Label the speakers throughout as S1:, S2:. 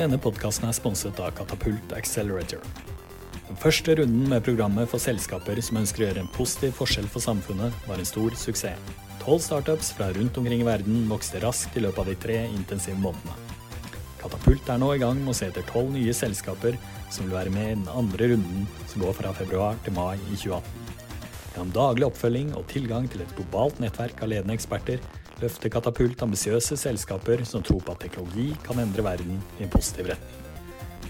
S1: Denne podkasten er sponset av Katapult Accelerator. Den første runden med programmet for selskaper som ønsker å gjøre en positiv forskjell for samfunnet, var en stor suksess. Tolv startups fra rundt omkring i verden vokste raskt i løpet av de tre intensive månedene. Katapult er nå i gang med å se etter tolv nye selskaper som vil være med i den andre runden, som går fra februar til mai i 2018. Gjennom daglig oppfølging og tilgang til et globalt nettverk av ledende eksperter løfter Katapult ambisiøse selskaper som tror på at teknologi kan endre verden i en positiv retning.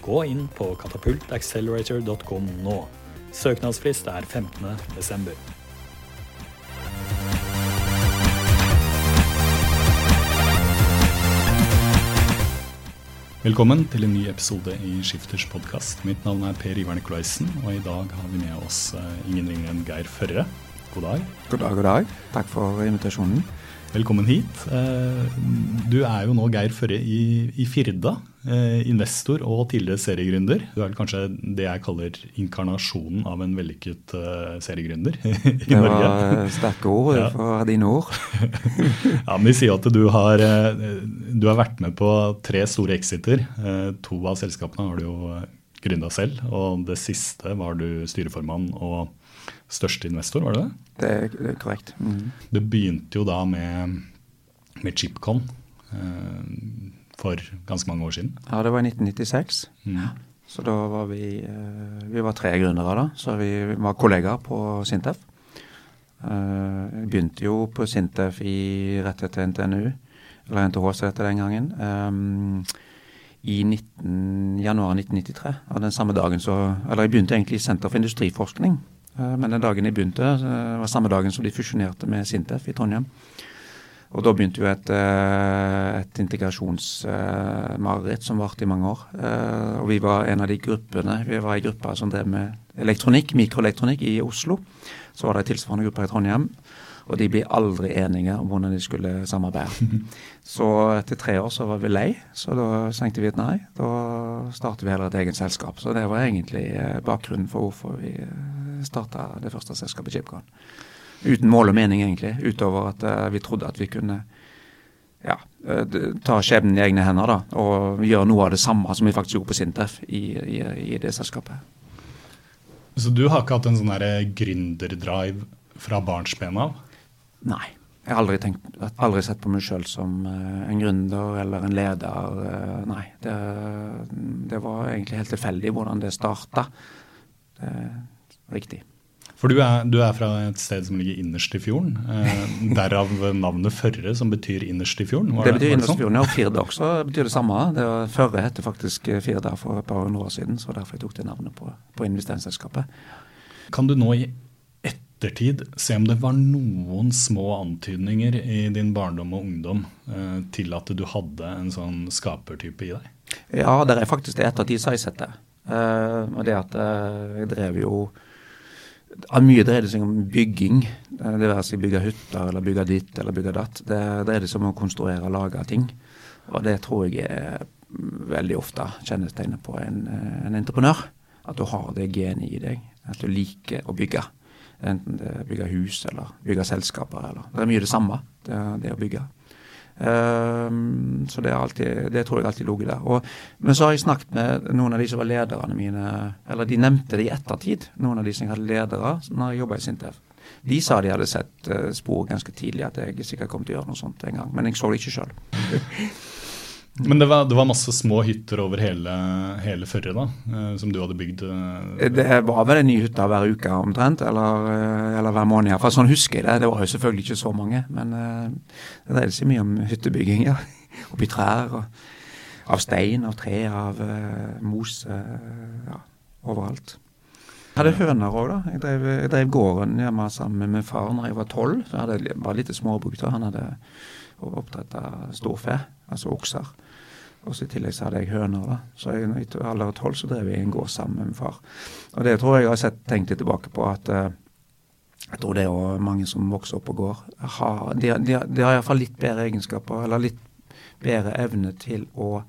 S1: Gå inn på katapultaccelerator.com nå. Søknadsfrist er 15.12. Velkommen til en ny episode i Skifters podkast. Mitt navn er Per Ivar Nikolaisen, og i dag har vi med oss eh, ingen ringere enn Geir Førre. God dag.
S2: God dag, god dag. Takk for invitasjonen.
S1: Velkommen hit. Eh, du er jo nå Geir Førre i, i Firda. Eh, investor og tidligere seriegründer. Du er kanskje det jeg kaller inkarnasjonen av en vellykket uh, seriegründer i
S2: det Norge. Det var sterke ord ja. for dine ord.
S1: ja, men Vi sier at du har, du har vært med på tre store exiter. To av selskapene har du jo gründa selv, og det siste var du styreformann og største investor, var det det?
S2: Det er, det er korrekt. Mm.
S1: Det begynte jo da med, med Chipcon eh, for ganske mange år siden.
S2: Ja, det var i 1996. Mm. Så da var vi eh, Vi var tre gründere da, så vi var kollegaer på Sintef. Eh, begynte jo på Sintef i rett etter NTNU, eller NTH som det den gangen. I 19, januar 1993. Og den samme dagen så, eller Jeg begynte egentlig i Senter for industriforskning. Eh, men den dagen jeg begynte, eh, var samme dagen som de fusjonerte med Sintef i Trondheim. Og da begynte jo et, eh, et integrasjonsmareritt som varte i mange år. Og vi var en av de gruppene, vi var ei gruppe som drev med elektronikk, mikroelektronikk i Oslo. Så var det ei tilsvarende gruppe i Trondheim. Og de ble aldri enige om hvordan de skulle samarbeide. Så etter tre år så var vi lei, så da tenkte vi at nei, da starter vi heller et eget selskap. Så det var egentlig bakgrunnen for hvorfor vi starta det første selskapet Chipcon. Uten mål og mening, egentlig. Utover at uh, vi trodde at vi kunne ja, ta skjebnen i egne hender da, og gjøre noe av det samme som vi faktisk gjorde på Sintef i, i, i det selskapet.
S1: Så du har ikke hatt en sånn gründerdrive fra barnsben av?
S2: Nei. Jeg har aldri, tenkt, aldri sett på meg sjøl som uh, en gründer eller en leder. nei. Det, det, var egentlig helt tilfeldig hvordan det starta. Det, riktig.
S1: For du er, du er, fra et sted som ligger innerst i fjorden. Eh, derav navnet Førre, som betyr innerst i fjorden?
S2: Var det, betyr innerst i sånn? fjorden, ja. Og Firda også betyr det samme. Det var, Førre heter faktisk Firda for et par hundre år siden, så derfor jeg tok det navnet på, på investeringsselskapet.
S1: Kan du nå i ettertid se om det var noen små antydninger i din barndom og ungdom eh, til at du hadde en sånn skapertype i deg?
S2: Ja, det er faktisk det ettertid de sa jeg sett det. Uh, og det at uh, jeg drev jo mye dreide seg om bygging. Det være seg bygge hytter eller bygge ditt eller bygge datt. Det dreide seg om å konstruere og lage ting. Og det tror jeg er veldig ofte kjennetegnet på en, en entreprenør. At du har det genet i deg. At du liker å bygge. Enten det er bygge hus eller bygge selskaper. Eller. Det er mye det samme, det, det å bygge. Um, så det, alltid, det, tror jeg alltid ligger der. Og, men så har jeg snakket med noen av de som var lederne mine, eller de nevnte det i ettertid, noen av de som hadde ledere når jeg jobba i Sintef. De sa de hadde sett uh, spor ganske tidlig at jeg sikkert kom til å gjøre noe sånt en gang, men jeg så det ikke sjøl.
S1: Men det var, det var, masse små hytter over hele, hele Førre da, eh, som du hadde bygd?
S2: Eh, det var vel en ny hytte hver uke omtrent, eller, eh, eller hver måned. For sånn husker jeg det. Det var jo selvfølgelig ikke så mange, men det dreide seg mye om hyttebygging. ja. Oppi trær. Og, av stein, av tre, av mose. ja, overalt. Jeg hadde høner òg, da. Jeg drev, jeg drev, gården hjemme sammen med far når jeg var tolv. Jeg hadde bare lite småbruk da. Han hadde oppdretta storfe, altså okser. Og så I tillegg så hadde jeg høner. da. Så jeg, i alder av tolv så drev jeg en gård sammen med min far. Og Det tror jeg jeg har sett, tenkt litt tilbake på at uh, jeg tror det er jo mange som vokser opp på gård, har, de, de, de har iallfall litt bedre egenskaper, eller litt bedre evne til å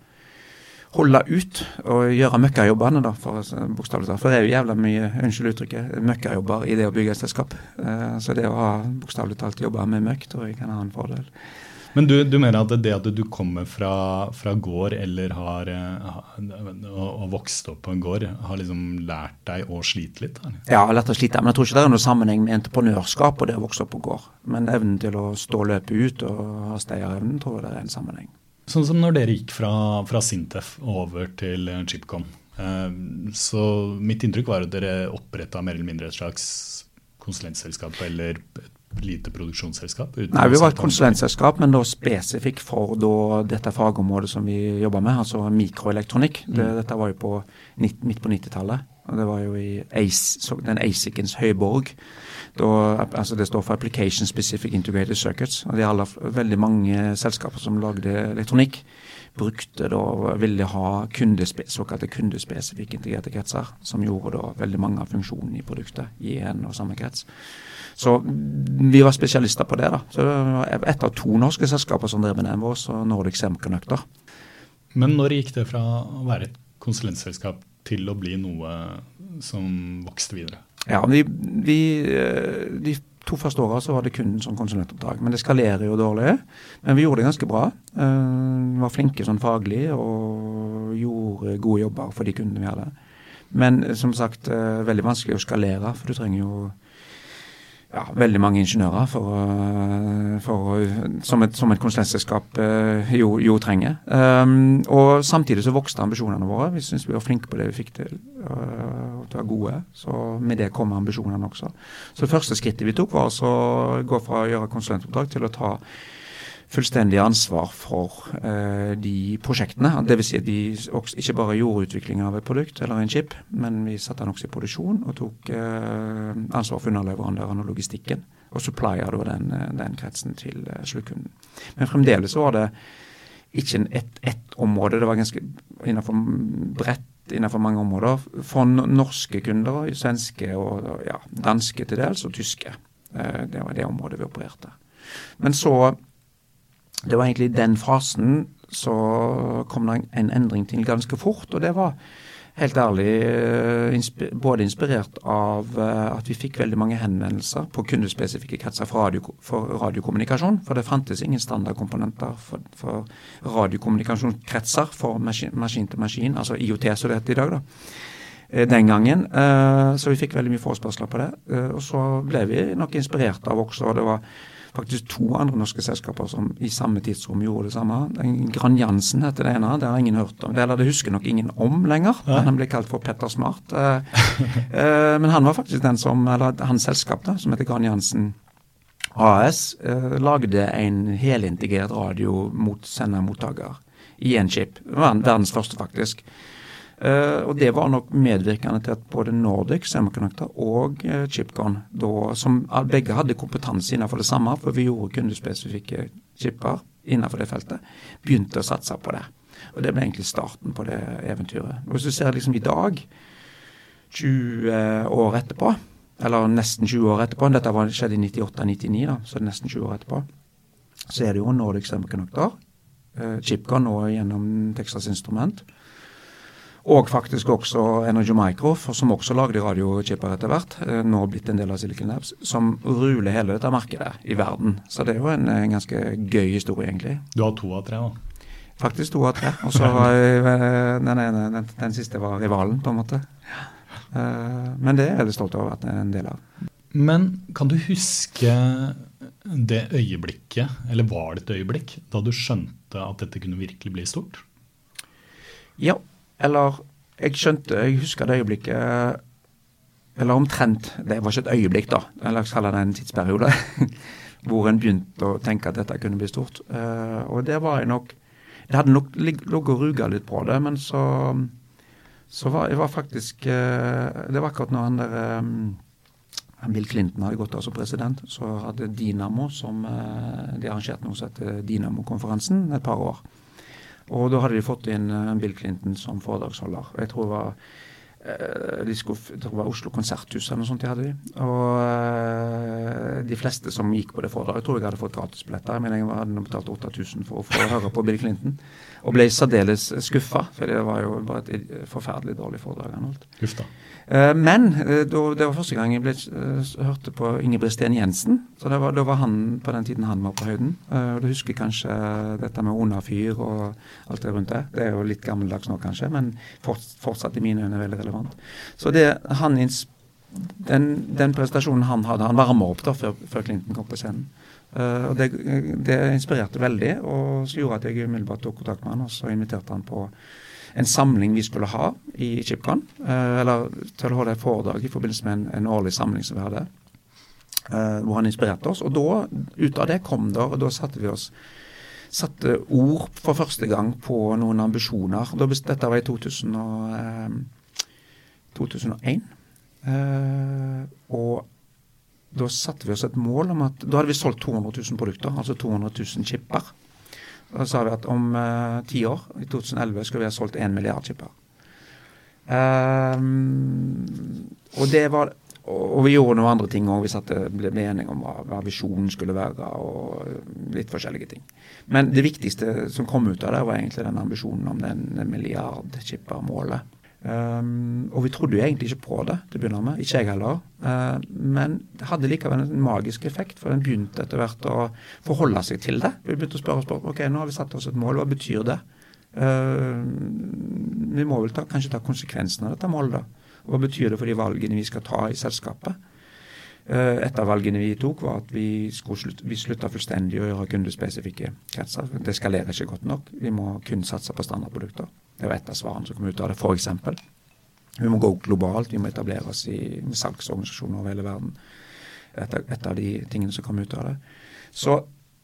S2: holde ut og gjøre møkkajobbene, da, for bokstavelig talt. For det er jo jævla mye, unnskyld uttrykket, møkkajobber i det å bygge et selskap. Uh, så det å ha bokstavelig talt jobbe med møkk tror jeg kan ha en fordel.
S1: Men du, du, mener at det at du kommer fra, fra gård eller har, eh, og, vokst opp på en gård, har liksom lært deg å slite litt? Eller?
S2: Ja, lært å slite. Men jeg tror ikke det er noen sammenheng med entreprenørskap og det å vokse opp på gård. Men evnen til å stå løpet ut og ha stayerevnen tror jeg det er en sammenheng.
S1: Sånn som når dere gikk fra, fra Sintef over til Chipcom. Eh, så mitt inntrykk var at dere oppretta mer eller mindre et slags konsulentselskap eller et lite produksjonsselskap?
S2: Nei, vi var et konsulentselskap, men da spesifikt for da dette fagområdet som vi jobba med, altså mikroelektronikk. Mm. Dette var jo på, midt på 90-tallet. og Det var jo i ACE, den ASICens høyborg. Da, altså det står for Application Specific Integrated Circuits. og Det er veldig mange selskaper som lagde elektronikk brukte da, ville ha kundespe såkalte kundespesifikke integrerte kretser, som gjorde da veldig mange av funksjonene i produktet i en og samme krets. Så vi var spesialister på det. da. Så Ett av to norske selskaper som drev med det, var også Nordic Semiconductor.
S1: Men når gikk det fra å være et konsulentselskap til å bli noe som vokste videre?
S2: Ja, vi, vi, eh, De to første åra var det kun sånn konsulentoppdrag. Men det skalerer jo dårlig. Men vi gjorde det ganske bra. Vi var flinke sånn faglig og gjorde gode jobber for de kundene vi hadde. Men som sagt, veldig vanskelig å skalere, for du trenger jo ja, veldig mange ingeniører for, eh, for, som, et, som et konsulentselskap eh, jo, jo, trenger. Um, og Samtidig så vokste ambisjonene våre. Vi syns vi var flinke på det vi fikk til. og til å være gode. Så med det kommer ambisjonene også. Så det første skrittet vi tok, var å gå fra å gjøre konsulentoppdrag til å ta fullstendig ansvar for eh, de prosjektene. Dvs. Si at vi ikke bare gjorde utvikling av et produkt eller en chip, men vi satte den også i produksjon og tok eh, ansvar for underleverandørene og logistikken. Og supplya den, eh, den, kretsen til eh, sluttkunden. Men fremdeles var det ikke ett et område. Det var ganske innenfor bredt innenfor mange områder. For norske kunder, svenske og ja, danske til dels, og tyske. Eh, det var det området vi opererte. Men så det var egentlig den fasen så kom det en endring til ganske fort. Og det var helt ærlig eh, både inspirert av eh, at vi fikk veldig mange henvendelser på kundespesifikke kretser for, radio, for radiokommunikasjon. For det fantes ingen standardkomponenter for, for radiokommunikasjonskretser for maskin, maskin, til maskin, altså IOT som det heter i dag. da eh, den gangen. Så vi fikk veldig mye forespørsler på det. Og så ble vi nok inspirert av også. Det var faktisk to andre norske selskaper som i samme tidsrom gjorde det samme. Gran Jansen heter det ene, det har ingen hørt om. Eller det husker nok ingen om lenger. Men Han ble kalt for Petter Smart. Eh, eh, men han var faktisk den som, eller hans selskap, da, som heter Gran Jansen AS, eh, lagde en helintegrert radio mot sendermottaker i en chip. Verdens første, faktisk. Uh, og Det var nok medvirkende til at både Nordic Semiconductor og uh, Chipcon, da, som begge hadde kompetanse innenfor det samme, for vi gjorde kundespesifikke chipper innenfor det feltet, begynte å satse på det. Og Det ble egentlig starten på det eventyret. Og Hvis du ser liksom i dag, 20 år etterpå, eller nesten 20 år etterpå, dette var, skjedde i 98-99, da, så nesten 20 år etterpå, så er det jo Nordic Semiconductor, uh, Chipcon og gjennom Texas Instrument, og faktisk også Energy Micro, som også lagde radiochipper etter hvert, eh, nå blitt en del av Silicon Labs, som ruler hele dette markedet i verden. Så det er jo en, en ganske gøy historie, egentlig.
S1: Du har to av tre, da?
S2: Faktisk to av tre. Og så var eh, den, den, den, siste var rivalen, på en måte. Eh, men det er jeg veldig stolt over å ha vært en del av.
S1: Men kan du huske det øyeblikket, eller var det et øyeblikk, da du skjønte at dette kunne virkelig bli stort?
S2: Ja, eller jeg skjønte Jeg husker det øyeblikket Eller omtrent. Det var ikke et øyeblikk, da. La oss kalle det en tidsperiode. hvor en begynte å tenke at dette kunne bli stort. Uh, og det var jeg nok Jeg hadde nok ligget og ruga litt på det, men så, så var jeg var faktisk uh, Det var akkurat når han der um, Bill Clinton hadde gått av som president, så hadde Dynamo, som uh, de arrangerte noe som heter Dynamo-konferansen, et par år. Og da hadde de fått inn Bill Clinton som foredragsholder. Jeg tror det var Eh, de skulle, det var Oslo konserthus eller noe sånt de hadde. Og uh, de fleste som gikk på det foredraget, jeg tror jeg hadde fått gratisbilletter. Men jeg hadde betalt 8000 for å få høre på Bill Clinton. Og ble særdeles skuffa, for det var jo bare et forferdelig dårlig foredrag han. Uh, men uh, det var første gang jeg ble, hørte på Ingebrigt Jensen. Så det var, var han på den tiden han var på høyden. du husker kanskje dette med Onafyr og alt det rundt det. Det er jo litt gammeldags nå kanskje, men fortsatt i mine øyne veldig relevant. Så det, han, den, den, presentasjonen han hadde, han varma opp da før, før, Clinton kom på scenen. Uh, og det, det, inspirerte veldig, og så gjorde at jeg umiddelbart tok kontakt med han, og så inviterte han på en samling vi skulle ha i Chipcon. Uh, eller til å holde et foredrag i forbindelse med en, en årlig samling som vi hadde. Uh, hvor han inspirerte oss. Og da, ut av det kom det, og da satte vi oss satte ord for første gang på noen ambisjoner. dette var i 2000 og, 2001. Eh, og da satte vi oss et mål om at Da hadde vi solgt 200 000 produkter, altså 200 000 chipper. Da sa vi at om eh, ti år, i 2011, skulle vi ha solgt én milliard chipper. Um, og det var og, vi gjorde noen andre ting òg. Vi satte, ble, enige om hva, hva, visjonen skulle være, og litt forskjellige ting. Men det viktigste som kom ut av det, var egentlig den ambisjonen om den milliard-chipper-målet. Um, og vi trodde jo egentlig ikke på det til å begynne med, ikke jeg heller. Uh, men det hadde likevel en magisk effekt, for den begynte etter hvert å forholde seg til det. Vi begynte å spørre oss ok, nå har vi satt oss et mål, hva betyr det? Uh, vi må vel ta, kanskje ta konsekvensen av dette målet, da. Hva betyr det for de valgene vi skal ta i selskapet? Uh, et av valgene vi tok, var at vi, slutt, vi slutta fullstendig å gjøre kundespesifikke kretser. Det skalerer ikke godt nok. Vi må kun satse på standardprodukter. Det var et av svarene som kom ut av det, f.eks. Vi må gå globalt, vi må etablere oss i salgsorganisasjoner over hele verden. Et, et, av de tingene som kom ut av det. Så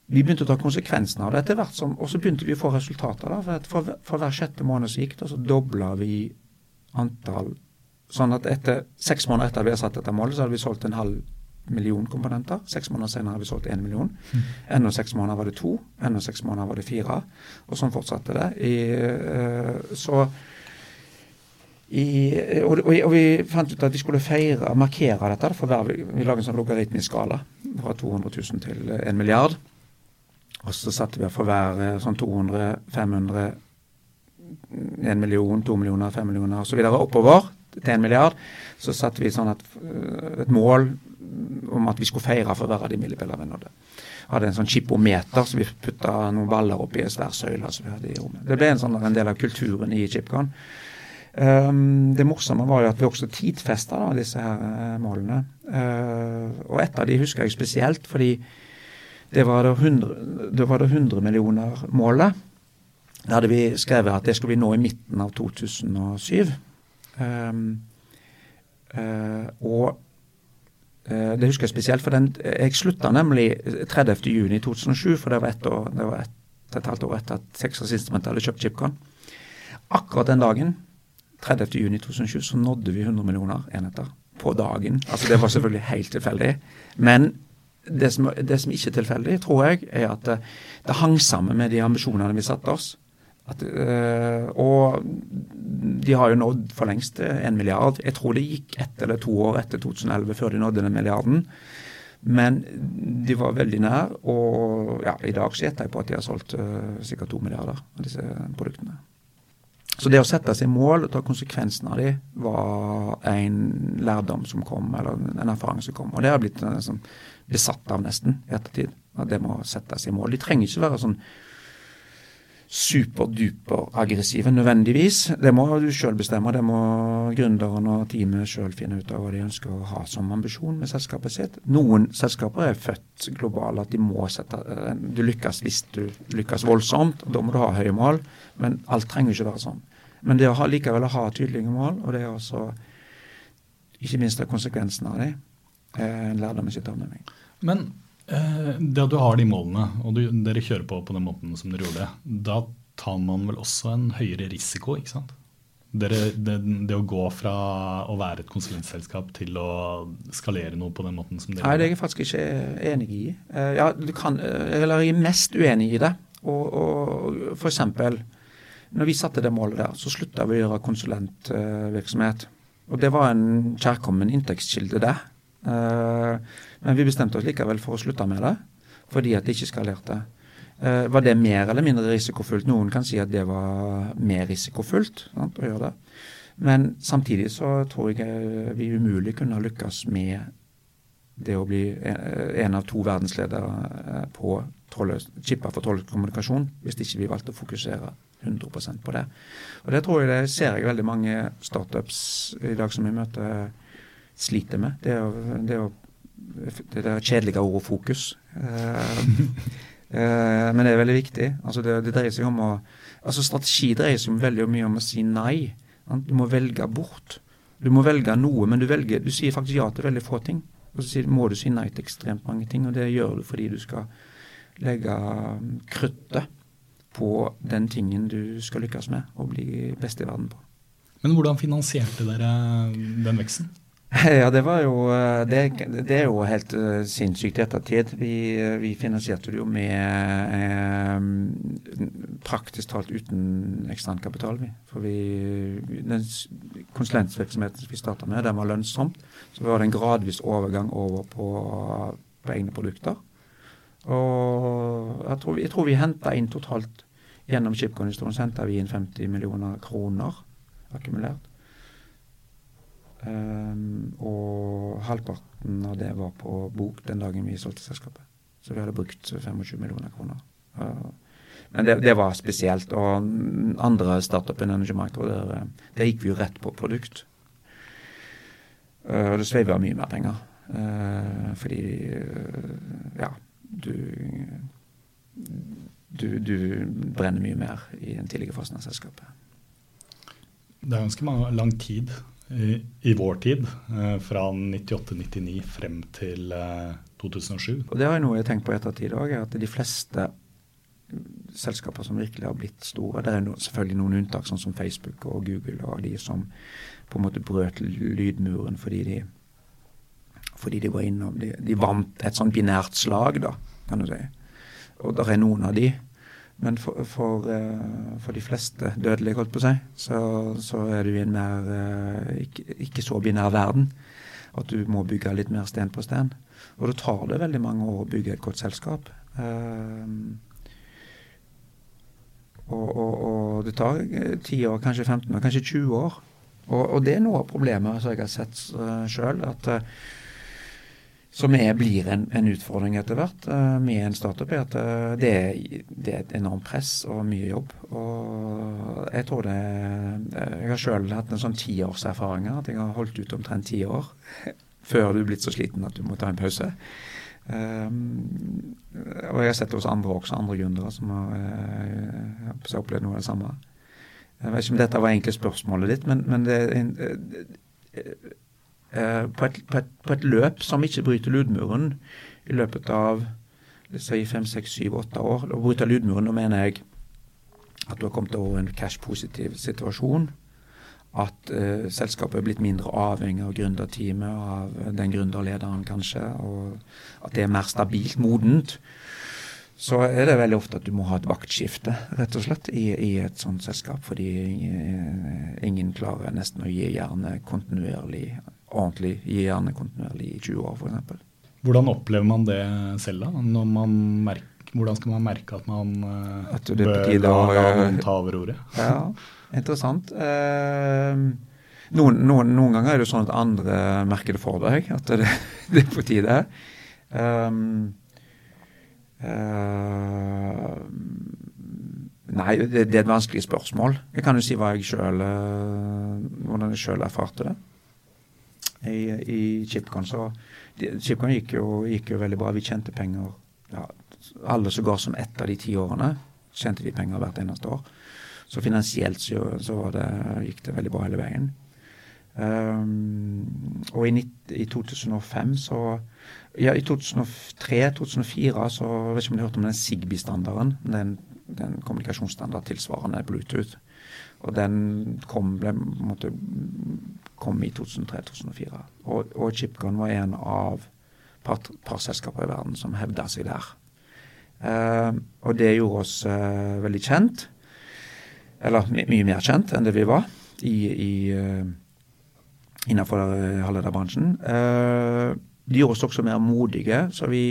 S2: vi begynte å ta konsekvensene av det etter hvert, og så begynte vi å få resultater. da, For, for, for hver sjette måned som gikk, da, så dobla vi antall Sånn at etter seks måneder etter at vi har satt dette målet, så hadde vi solgt en halv million komponenter. Seks måneder senere har vi solgt én million. Mm. Enda seks måneder var det to. Enda seks måneder var det fire. Og sånn fortsatte det. I, uh, så i, og, og, og, vi fant ut at vi skulle feire, markere dette. For hver, vi lager en sånn logaritmisk skala fra 200 000 til 1 milliard. Og så satte vi for hver eh, sånn 200, 500, 1 million, 2 millioner, 5 millioner osv. oppover til 1 milliard. Så satte vi sånn at, eh, et mål om at vi skulle feire for hver av de millibillene vi nådde. Hadde en sånn chipometer så vi putta noen baller oppi en svær søyle som vi hadde i rommet. Det ble en, sånn, en del av kulturen i Chipcon. Um, det morsomme var jo at vi også tidfesta disse her uh, målene. Uh, og et av de husker jeg spesielt, fordi det var det 100, det var det 100 millioner-målet. Da hadde vi skrevet at det skulle vi nå i midten av 2007. Um, uh, og Eh, det husker jeg spesielt, for den, jeg slutta nemlig 30.6.2007, for det var ett år, det var et, et halvt år etter at Texas Instrument hadde kjøpt Chipcon. Akkurat den dagen, 30.6.2007, så nådde vi 100 millioner enheter på dagen. Altså Det var selvfølgelig helt tilfeldig. Men det som, det som ikke er tilfeldig, tror jeg, er at det, det hang sammen med de ambisjonene vi satte oss. At, øh, og de har jo nådd for lengst en milliard. Jeg tror det gikk ett eller to år etter 2011 før de nådde den milliarden. Men de var veldig nær, og ja, i dag så gjetter jeg på at de har solgt øh, sikkert to milliarder av disse produktene. Så det å sette seg mål og ta konsekvensen av de, var en lærdom som kom, eller en erfaring som kom. Og det har blitt liksom, besatt av nesten i ettertid. At det må settes i mål. De trenger ikke være sånn superduper aggressive nødvendigvis. Det må du sjøl bestemme. Det må gründeren og teamet sjøl finne ut av hva de ønsker å ha som ambisjon med selskapet sitt. Noen selskaper er født globale, at de må sette eh, Du lykkes hvis du lykkes voldsomt, og da må du ha høye mål. Men alt trenger ikke være sånn. Men det å ha, likevel å ha tydelige mål, og det er også ikke minst konsekvensen av det, er en lærdom jeg sitter med.
S1: Men Eh, det at du har de målene, og du, dere kjører på på den måten som dere gjorde, da tar man vel også en høyere risiko, ikke sant? Dere, det, det, å gå fra å være et konsulentselskap til å skalere noe på den måten som dere
S2: Nei, det er jeg faktisk ikke enig i. Eh, ja, du kan, eh, eller jeg er mest uenig i det. Og, og eksempel, når vi satte det målet der, så slutta vi å gjøre konsulentvirksomhet. Og det var en kjærkommen inntektskilde, det. Men vi bestemte oss likevel for å slutte med det, fordi at det ikke skalerte. Uh, var det mer eller mindre risikofullt? Noen kan si at det var mer risikofullt sant, å gjøre det. Men samtidig så tror jeg eh, vi umulig kunne ha lykkes med det å bli eh, en av to verdensledere på chipper for trådløs hvis ikke vi valgte å fokusere 100% på det. Og Det tror jeg det ser jeg veldig mange startups i dag som vi møter, sliter med. Det å, det å det der kjedelige ordet fokus. Uh, uh, men det er veldig viktig. Altså det, det, dreier seg om å altså Strategi dreier seg om veldig mye om å si nei. Du må velge bort. Du må velge noe, men du, velger, du sier faktisk ja til veldig få ting. Og så må du si nei til ekstremt mange ting, og det gjør du fordi du skal legge kruttet på den tingen du skal lykkes med og bli best i verden på.
S1: Men hvordan finansierte dere den veksten?
S2: Ja, det var jo eh, Det, det er jo helt uh, sinnssykt i ettertid. Vi, eh, vi, finansierte det jo med eh, praktisk talt uten ekstern kapital. Vi. For vi, den konsulentvirksomheten vi starta med, den var lønnsomt. Så var det en gradvis overgang over på, på egne produkter. Og jeg tror, jeg tror vi henta inn totalt gjennom Chipcon-historien henta vi inn 50 millioner kroner akkumulert. Um, og halvparten av det var på bok den dagen vi solgte selskapet. Så vi hadde brukt 25 millioner kroner. Uh, men det, det, var spesielt. Og andre startup i Energy Micro, der, der, gikk vi jo rett på produkt. Uh, og det sveiva mye mer penger. Uh, fordi ja, du, du, du brenner mye mer i den tidlige fasen av selskapet.
S1: Det er ganske lang tid i, i vår tid, eh, fra 98-99 frem til 2007. Eh,
S2: og Det har jeg noe jeg tenkt på i ettertid òg, at de fleste selskaper som virkelig har blitt store Det er no, selvfølgelig noen unntak, sånn som Facebook og Google og de som på en måte brøt lydmuren fordi de, fordi de var innom de, de vant et sånn binært slag, da, kan du si. Og det er noen av de men for, for, uh, for, de fleste dødelige, holdt på å si, så, så er du i en mer uh, ikke, ikke, så binær verden. At du må bygge litt mer sten på sten. Og da tar det veldig mange år å bygge et godt selskap. Uh, og, og, og, det tar 10 år, kanskje 15 år, kanskje 20 år. Og, og det er noe av problemet som jeg har sett sjøl. At som er, blir en, en, utfordring etter hvert med en startup, er at uh, det, det, er et enormt press og mye jobb. Og jeg tror det Jeg har sjøl hatt en sånn tiårserfaring at jeg har holdt ut omtrent ti år før du er blitt så sliten at du må ta en pause. Um, og jeg har sett det hos andre også, andre gründere som har uh, opplevd noe av det samme. Jeg vet ikke om dette var egentlig spørsmålet ditt, men, men det, uh, Eh, på et, på, et, på, et, løp som ikke bryter lydmuren i løpet av si fem, seks, syv, åtte år. Å bryte lydmuren, nå mener jeg at du har kommet over en cash-positiv situasjon. At uh, selskapet er blitt mindre avhengig av gründerteamet, av den gründerlederen kanskje. Og at det er mer stabilt, modent. Så er det veldig ofte at du må ha et vaktskifte, rett og slett, i, i et sånt selskap. Fordi uh, ingen klarer nesten å gi jernet kontinuerlig ordentlig, gjerne kontinuerlig i 20 år f.eks.
S1: Hvordan opplever man det selv, da? Merker, hvordan skal man merke at man uh, at bør la noen ta over ordet?
S2: Ja, interessant. Uh, noen, noen, noen, ganger er det sånn at andre merker det for deg, at det, det er på tide. Um, uh, Nei, det, det, er et vanskelig spørsmål. Jeg kan jo si hva jeg selv, hvordan jeg sjøl erfarte det. I, Chipcon så Chipcon gikk jo, gikk jo, veldig bra. Vi tjente penger ja, alle som ga som ett av de ti årene. Tjente vi penger hvert eneste år. Så finansielt så, så det, gikk det veldig bra hele veien. Um, og i, i, 2005 så Ja, i 2003-2004 så jeg vet ikke om du hørte om den Sigby-standarden. Den, den kommunikasjonsstandard tilsvarende Bluetooth. Og den kom, ble, måtte, kom i 2003-2004. Og, og Chipcon var en av par, par selskaper i verden som hevda seg der. Uh, og det gjorde oss uh, veldig kjent. Eller my mye mer kjent enn det vi var i, i uh, innenfor halvlederbransjen. Uh, de gjorde oss også mer modige, så vi,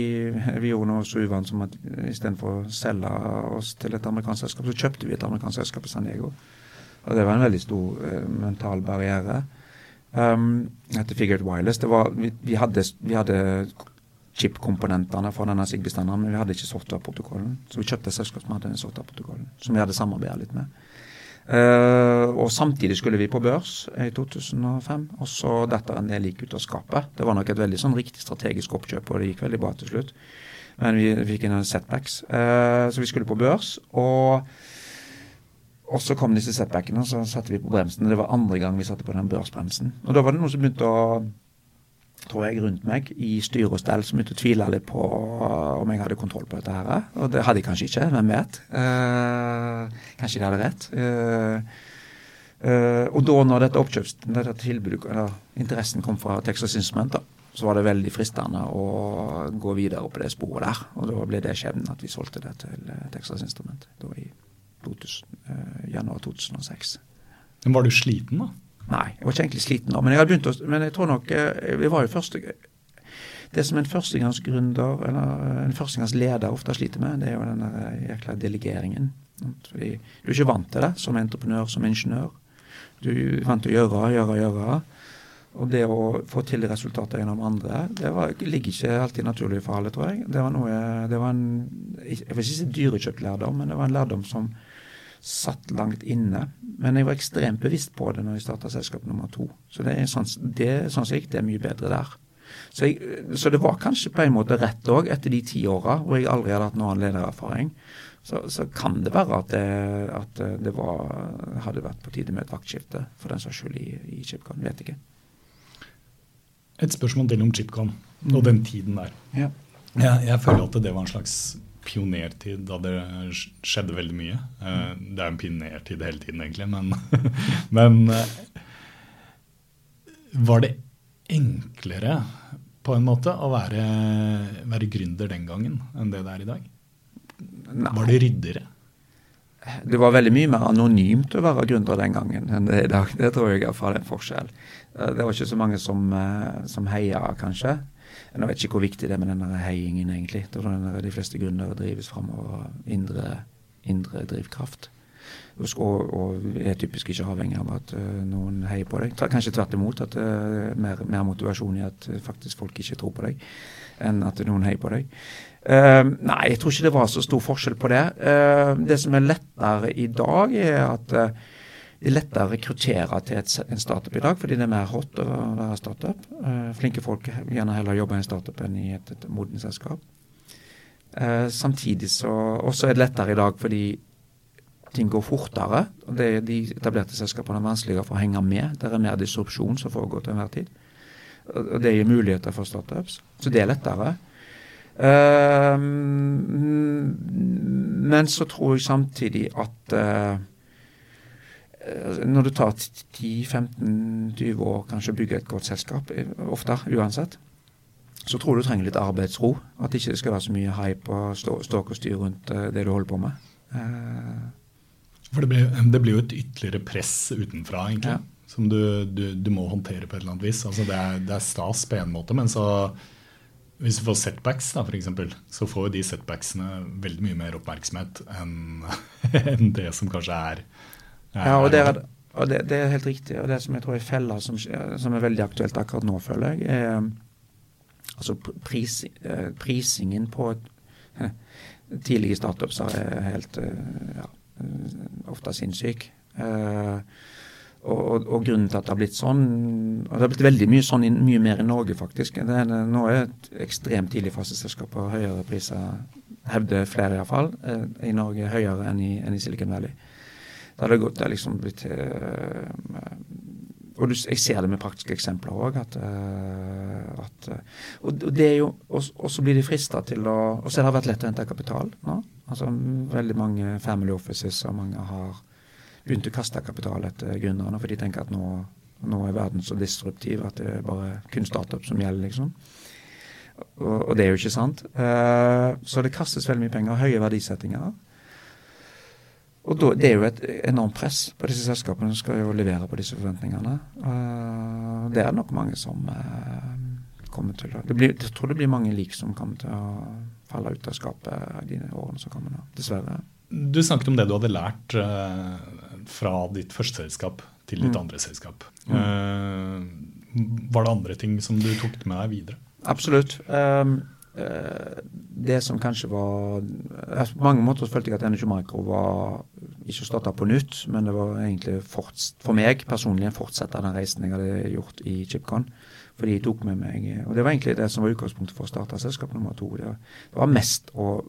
S2: vi gjorde noe så uvant som at istedenfor å selge oss til et amerikansk selskap, så kjøpte vi et amerikansk selskap i San Diego. Og det var en veldig stor uh, mental barriere. Um, etter Figured Wireless. Var, vi, vi, hadde, hadde chip-komponentene for denne SIG-bestanderen, men vi hadde ikke software-protokollen. Så vi kjøpte et selskap som hadde den software-protokollen, som vi hadde samarbeidet litt med. Uh, og samtidig skulle vi på børs i 2005, og så datt en del lik ut av skapet. Det var nok et veldig sånn riktig strategisk oppkjøp, og det gikk veldig bra til slutt. Men vi fikk en setbacks. Uh, så vi skulle på børs. og og så kom disse setbackene, og så satte vi på bremsen. Det var andre gang vi satte på den børsbremsen. Og da var det noen som begynte å tror jeg, rundt meg i styre og stell som begynte å tvile litt på om jeg hadde kontroll på dette. her. Og det hadde jeg kanskje ikke, hvem vet. Uh, kanskje de hadde rett. Uh, uh, og da når dette oppkjøps, dette tilbudet, eller interessen kom fra Texas Instrument, da, så var det veldig fristende å gå videre på det sporet der. Og da ble det skjebnen at vi solgte det til Texas Instrument da i 2000, januar 2006.
S1: Men var du sliten, da?
S2: Nei, jeg var ikke egentlig sliten da. Men jeg hadde begynt å, men jeg tror nok eh, Vi var jo første Det som en førstegangsgründer eller en førstegangsleder ofte sliter med, det er jo den der eh, jækla delegeringen. Fordi du er ikke vant til det som entreprenør, som ingeniør. Du er vant til å gjøre, gjøre, gjøre. Og det å få til resultater gjennom andre, det var, ligger ikke alltid naturlig for alle, tror jeg. Det var noe, det var en, Jeg vil ikke si dyrekjøpt lærdom, men det var en lærdom som satt langt inne. Men jeg var ekstremt bevisst på det når jeg starta selskap nummer to. Så det er sånn, det, sånn som gikk, det er mye bedre der. Så, jeg, så, det var kanskje på en måte rett òg, etter de ti åra hvor jeg aldri hadde hatt noen ledererfaring. Så, så, kan det være at det, at det var, hadde vært på tide med et vaktskifte for den saks skyld i, i Chipcon. Vet ikke.
S1: Et spørsmål til om Chipcon og den tiden der.
S2: Ja.
S1: Jeg, jeg føler at det var en slags pionertid da det skjedde veldig mye. Eh, det er en pionertid hele tiden, egentlig, men, men eh, Var det enklere på en måte å være, være gründer den gangen enn det det er i dag? Nei. Var det ryddigere?
S2: Det var veldig mye mer anonymt å være gründer den gangen enn det er i dag. Det tror jeg er en forskjell. Eh, det var ikke så mange som, som heia, kanskje. Jeg vet ikke hvor viktig det er med denne heiingen, egentlig. Det er den De fleste gründere drives fram av indre, indre drivkraft. Og, og, er typisk ikke avhengig av at uh, noen heier på deg. Kanskje tvert imot. at uh, mer, mer, motivasjon i at uh, faktisk folk ikke tror på deg, enn at noen heier på deg. nei, jeg tror ikke det var så stor forskjell på det. det som er lettere i dag, er at det er lettere å rekruttere til et, en startup i dag, fordi det er mer hot å være startup. Uh, flinke folk gjerne heller jobber i en startup enn i et, et modent selskap. Uh, samtidig så også er det lettere i dag fordi ting går fortere. og det, De etablerte selskapene er vanskeligere for å henge med. Det er mer disrupsjon som foregår til enhver tid. Og det gir muligheter for startups. Så det er lettere. Uh, men så tror jeg samtidig at når du tar 10-15-20 år kanskje å bygge et godt selskap, eh, ofte uansett, så tror du trenger litt arbeidsro. At det ikke skal være så mye hype og ståk og styr rundt eh, det du holder på med.
S1: For det blir, det blir jo et ytterligere press utenfra, egentlig. Ja. Som du, du, du, må håndtere på et eller annet vis. Altså det, er, det er stas på en måte, men så hvis du får setbacks, da, for eksempel, så får jo de setbacksene veldig mye mer oppmerksomhet enn, enn det som kanskje er
S2: ja, og, det er, og det, det, er helt riktig. Og det som jeg tror er fella som, som, er veldig aktuelt akkurat nå, føler jeg, er altså pris, eh, prisingen på tidlige startups er helt, eh, ja, ofte sinnssyk. Og, og, og, grunnen til at det har blitt sånn og Det har blitt veldig mye sånn, mye mer i Norge, faktisk. Det er, nå er et ekstremt tidligfaseselskap og høyere priser, hevder flere iallfall, eh, i Norge høyere enn i, enn i Silicon Valley. Da har det, gått, liksom blitt til, og jeg ser det med praktiske eksempler òg. Uh, at, og så blir de frista til å Og så har det vært lett å hente kapital nå. Altså Veldig mange family offices og mange har begynt å kaste kapital etter gründerne, for de tenker at nå, nå, er verden så disruptiv at det er bare kun startup som gjelder, liksom. Og, og det er jo ikke sant. Så det kastes veldig mye penger. Høye verdisettinger. Og da, Det er jo et enormt press på disse selskapene som skal jo levere på disse forventningene. Uh, det er nok mange som uh, kommer til å blir, Jeg tror det blir mange lik som kommer til å falle ut av skapet de årene som kommer nå. Dessverre.
S1: Du snakket om det du hadde lært uh, fra ditt første selskap til ditt mm. andre selskap. Mm. var det andre ting som du tok med deg videre?
S2: Absolutt. Um, det som kanskje var På mange måter følte jeg at Energy Micro var ikke å starte på nytt, men det var egentlig for meg personlig en fortsette den reisen jeg hadde gjort i Chipcon. Fordi jeg tok med meg Og det var egentlig det som var utgangspunktet for å starte selskap nummer to. Det var mest å,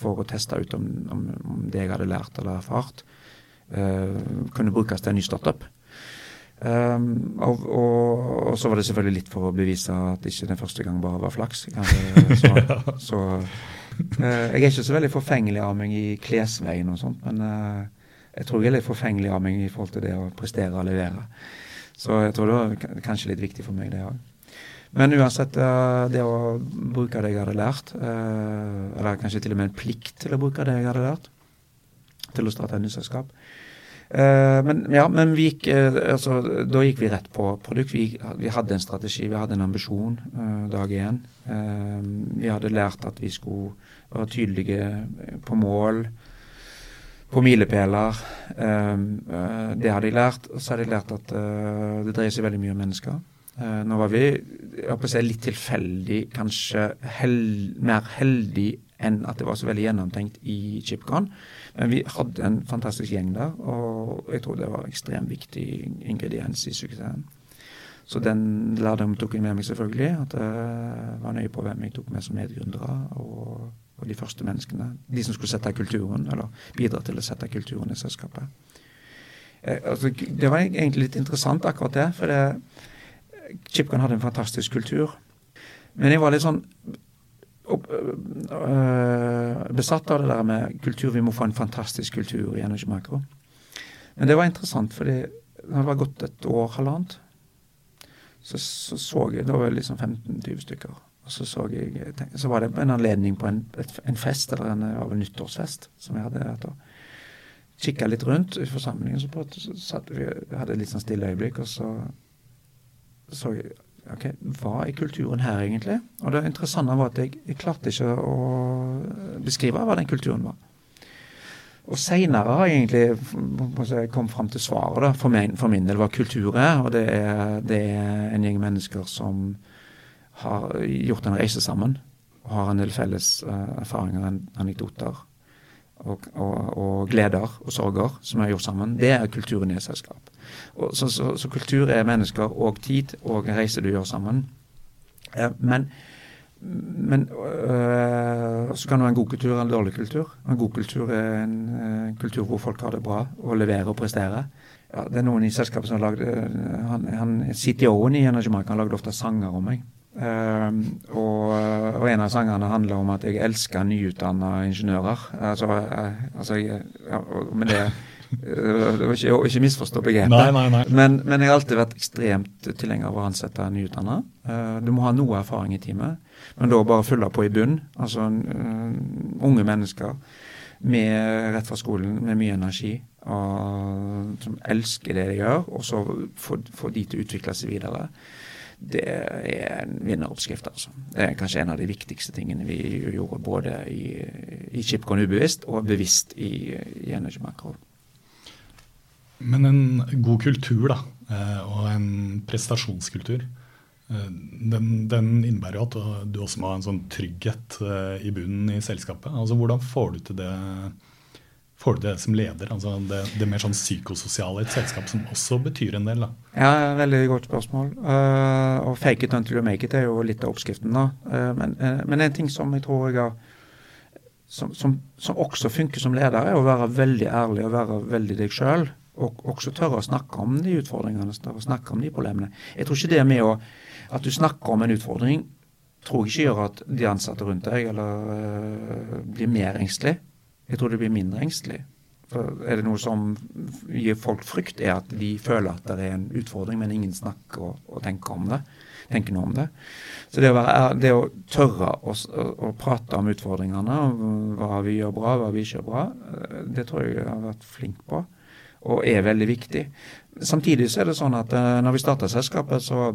S2: for å teste ut om, om, om, det jeg hadde lært eller erfart, uh, kunne brukes til en ny startup. Um, og, og, og, så var det selvfølgelig litt for å bevise at ikke den første gang bare var flaks. Så, så uh, Jeg er ikke så veldig forfengelig av meg i klesveien og sånt, men uh, jeg tror jeg er litt forfengelig av meg i forhold til det å prestere og levere. Så jeg tror det var kanskje litt viktig for meg, det òg. Men uansett, uh, det å bruke det jeg hadde lært, eller kanskje til og med en plikt til å bruke det jeg hadde lært, til å starte et nytt selskap, Uh, men ja, men vi gikk, altså, da gikk vi rett på produkt. Vi, vi hadde en strategi, vi hadde en ambisjon dag én. vi hadde lært at vi skulle være tydelige på mål, på milepæler. det hadde jeg lært. Og så hadde jeg lært at det dreier seg veldig mye om mennesker. nå var vi jeg håper å si, litt tilfeldig, kanskje held, mer heldig enn at det var så veldig gjennomtenkt i Chipcon. Men vi hadde en fantastisk gjeng der, og jeg tror det var ekstremt viktig ingrediens i suksessen. Så den lærdommen tok jeg med meg, selvfølgelig. At jeg var nøye på hvem jeg tok med som medgründere. Og, og, de første menneskene. De som skulle sette kulturen, eller bidra til å sette kulturen i selskapet. Eh, altså, det var egentlig litt interessant, akkurat det. For det, Chipcon hadde en fantastisk kultur. Men jeg var litt sånn opp, øh, besatt av det der med kultur. Vi må få en fantastisk kultur i Energy Micro. Men det var interessant, fordi når det var gått et år, halvannet, så, så så jeg Det var liksom 15-20 stykker. Og så så jeg Så var det en anledning på en, en fest, eller en, en nyttårsfest, som jeg hadde hatt. Kikka litt rundt i forsamlingen, så, på, så satt vi hadde et litt sånn stille øyeblikk, og så så jeg ok, hva er kulturen her egentlig? Og det interessante var at jeg, jeg klarte ikke å beskrive hva den kulturen var. Og seinere har jeg egentlig kommet fram til svaret da, for, min, for min del hva kultur er. Og det er, det er en gjeng mennesker som har gjort en reise sammen. Og har en del felles uh, erfaringer, anekdoter og, og, og, gleder og sorger som vi har gjort sammen. Det er kulturen i et selskap. Og, så, så, så, kultur er mennesker og tid og reise du gjør sammen. Eh, men men øh, så kan det være en god kultur eller en dårlig kultur. En god kultur er en en kultur hvor folk har det bra og leverer og presterer. Ja, det er noen i selskapet som har lagd han, han, CTO-en i Energimarkedet har lagd ofte sanger om meg. Uh, og, og, en av sangene handler om at jeg elsker nyutdanna ingeniører. Altså, uh, altså ja, men det det ikke, ikke misforstå begrepet.
S1: Nei, nei, nei.
S2: Men, men, jeg har alltid vært ekstremt tilhenger av å ansette nyutdanna. Du må ha noe erfaring i teamet, men da bare følge på i bunn. Altså unge mennesker med rett fra skolen med mye energi, og, som elsker det de gjør, og så få de til å utvikle seg videre. Det er en vinneroppskrift, altså. Det er kanskje en av de viktigste tingene vi gjorde både i, i Chipcon ubevisst og bevisst i, i Energy Macro.
S1: Men en god kultur da, eh, og en prestasjonskultur, eh, den, den innebærer jo at du også må ha en sånn trygghet eh, i bunnen i selskapet. Altså Hvordan får du til det får du det som leder? Altså det, det mer sånn psykososiale i et selskap som også betyr en del? da?
S2: Ja, Veldig godt spørsmål. Uh, og Fake it until you make it er jo litt av oppskriften. da. Uh, men, uh, men, en ting som jeg tror jeg har som, som, som, også funker som leder, er å være veldig ærlig og være veldig deg sjøl. Og også tørre å snakke om de utfordringene og snakke om de problemene. Jeg tror ikke det med å, at du snakker om en utfordring, tror jeg ikke gjør at de ansatte rundt deg eller blir mer engstelig. Jeg tror de blir mindre engstelig. For er det noe som gir folk frykt, er at de føler at det er en utfordring, men ingen snakker og, og tenker om det tenker noe om det. Så det å, være, det å tørre å, å, prate om utfordringene, hva vi gjør bra, hva vi ikke gjør bra, eh, det tror jeg jeg har vært flink på, og er veldig viktig. Samtidig så er det sånn at uh, når vi starta selskapet, så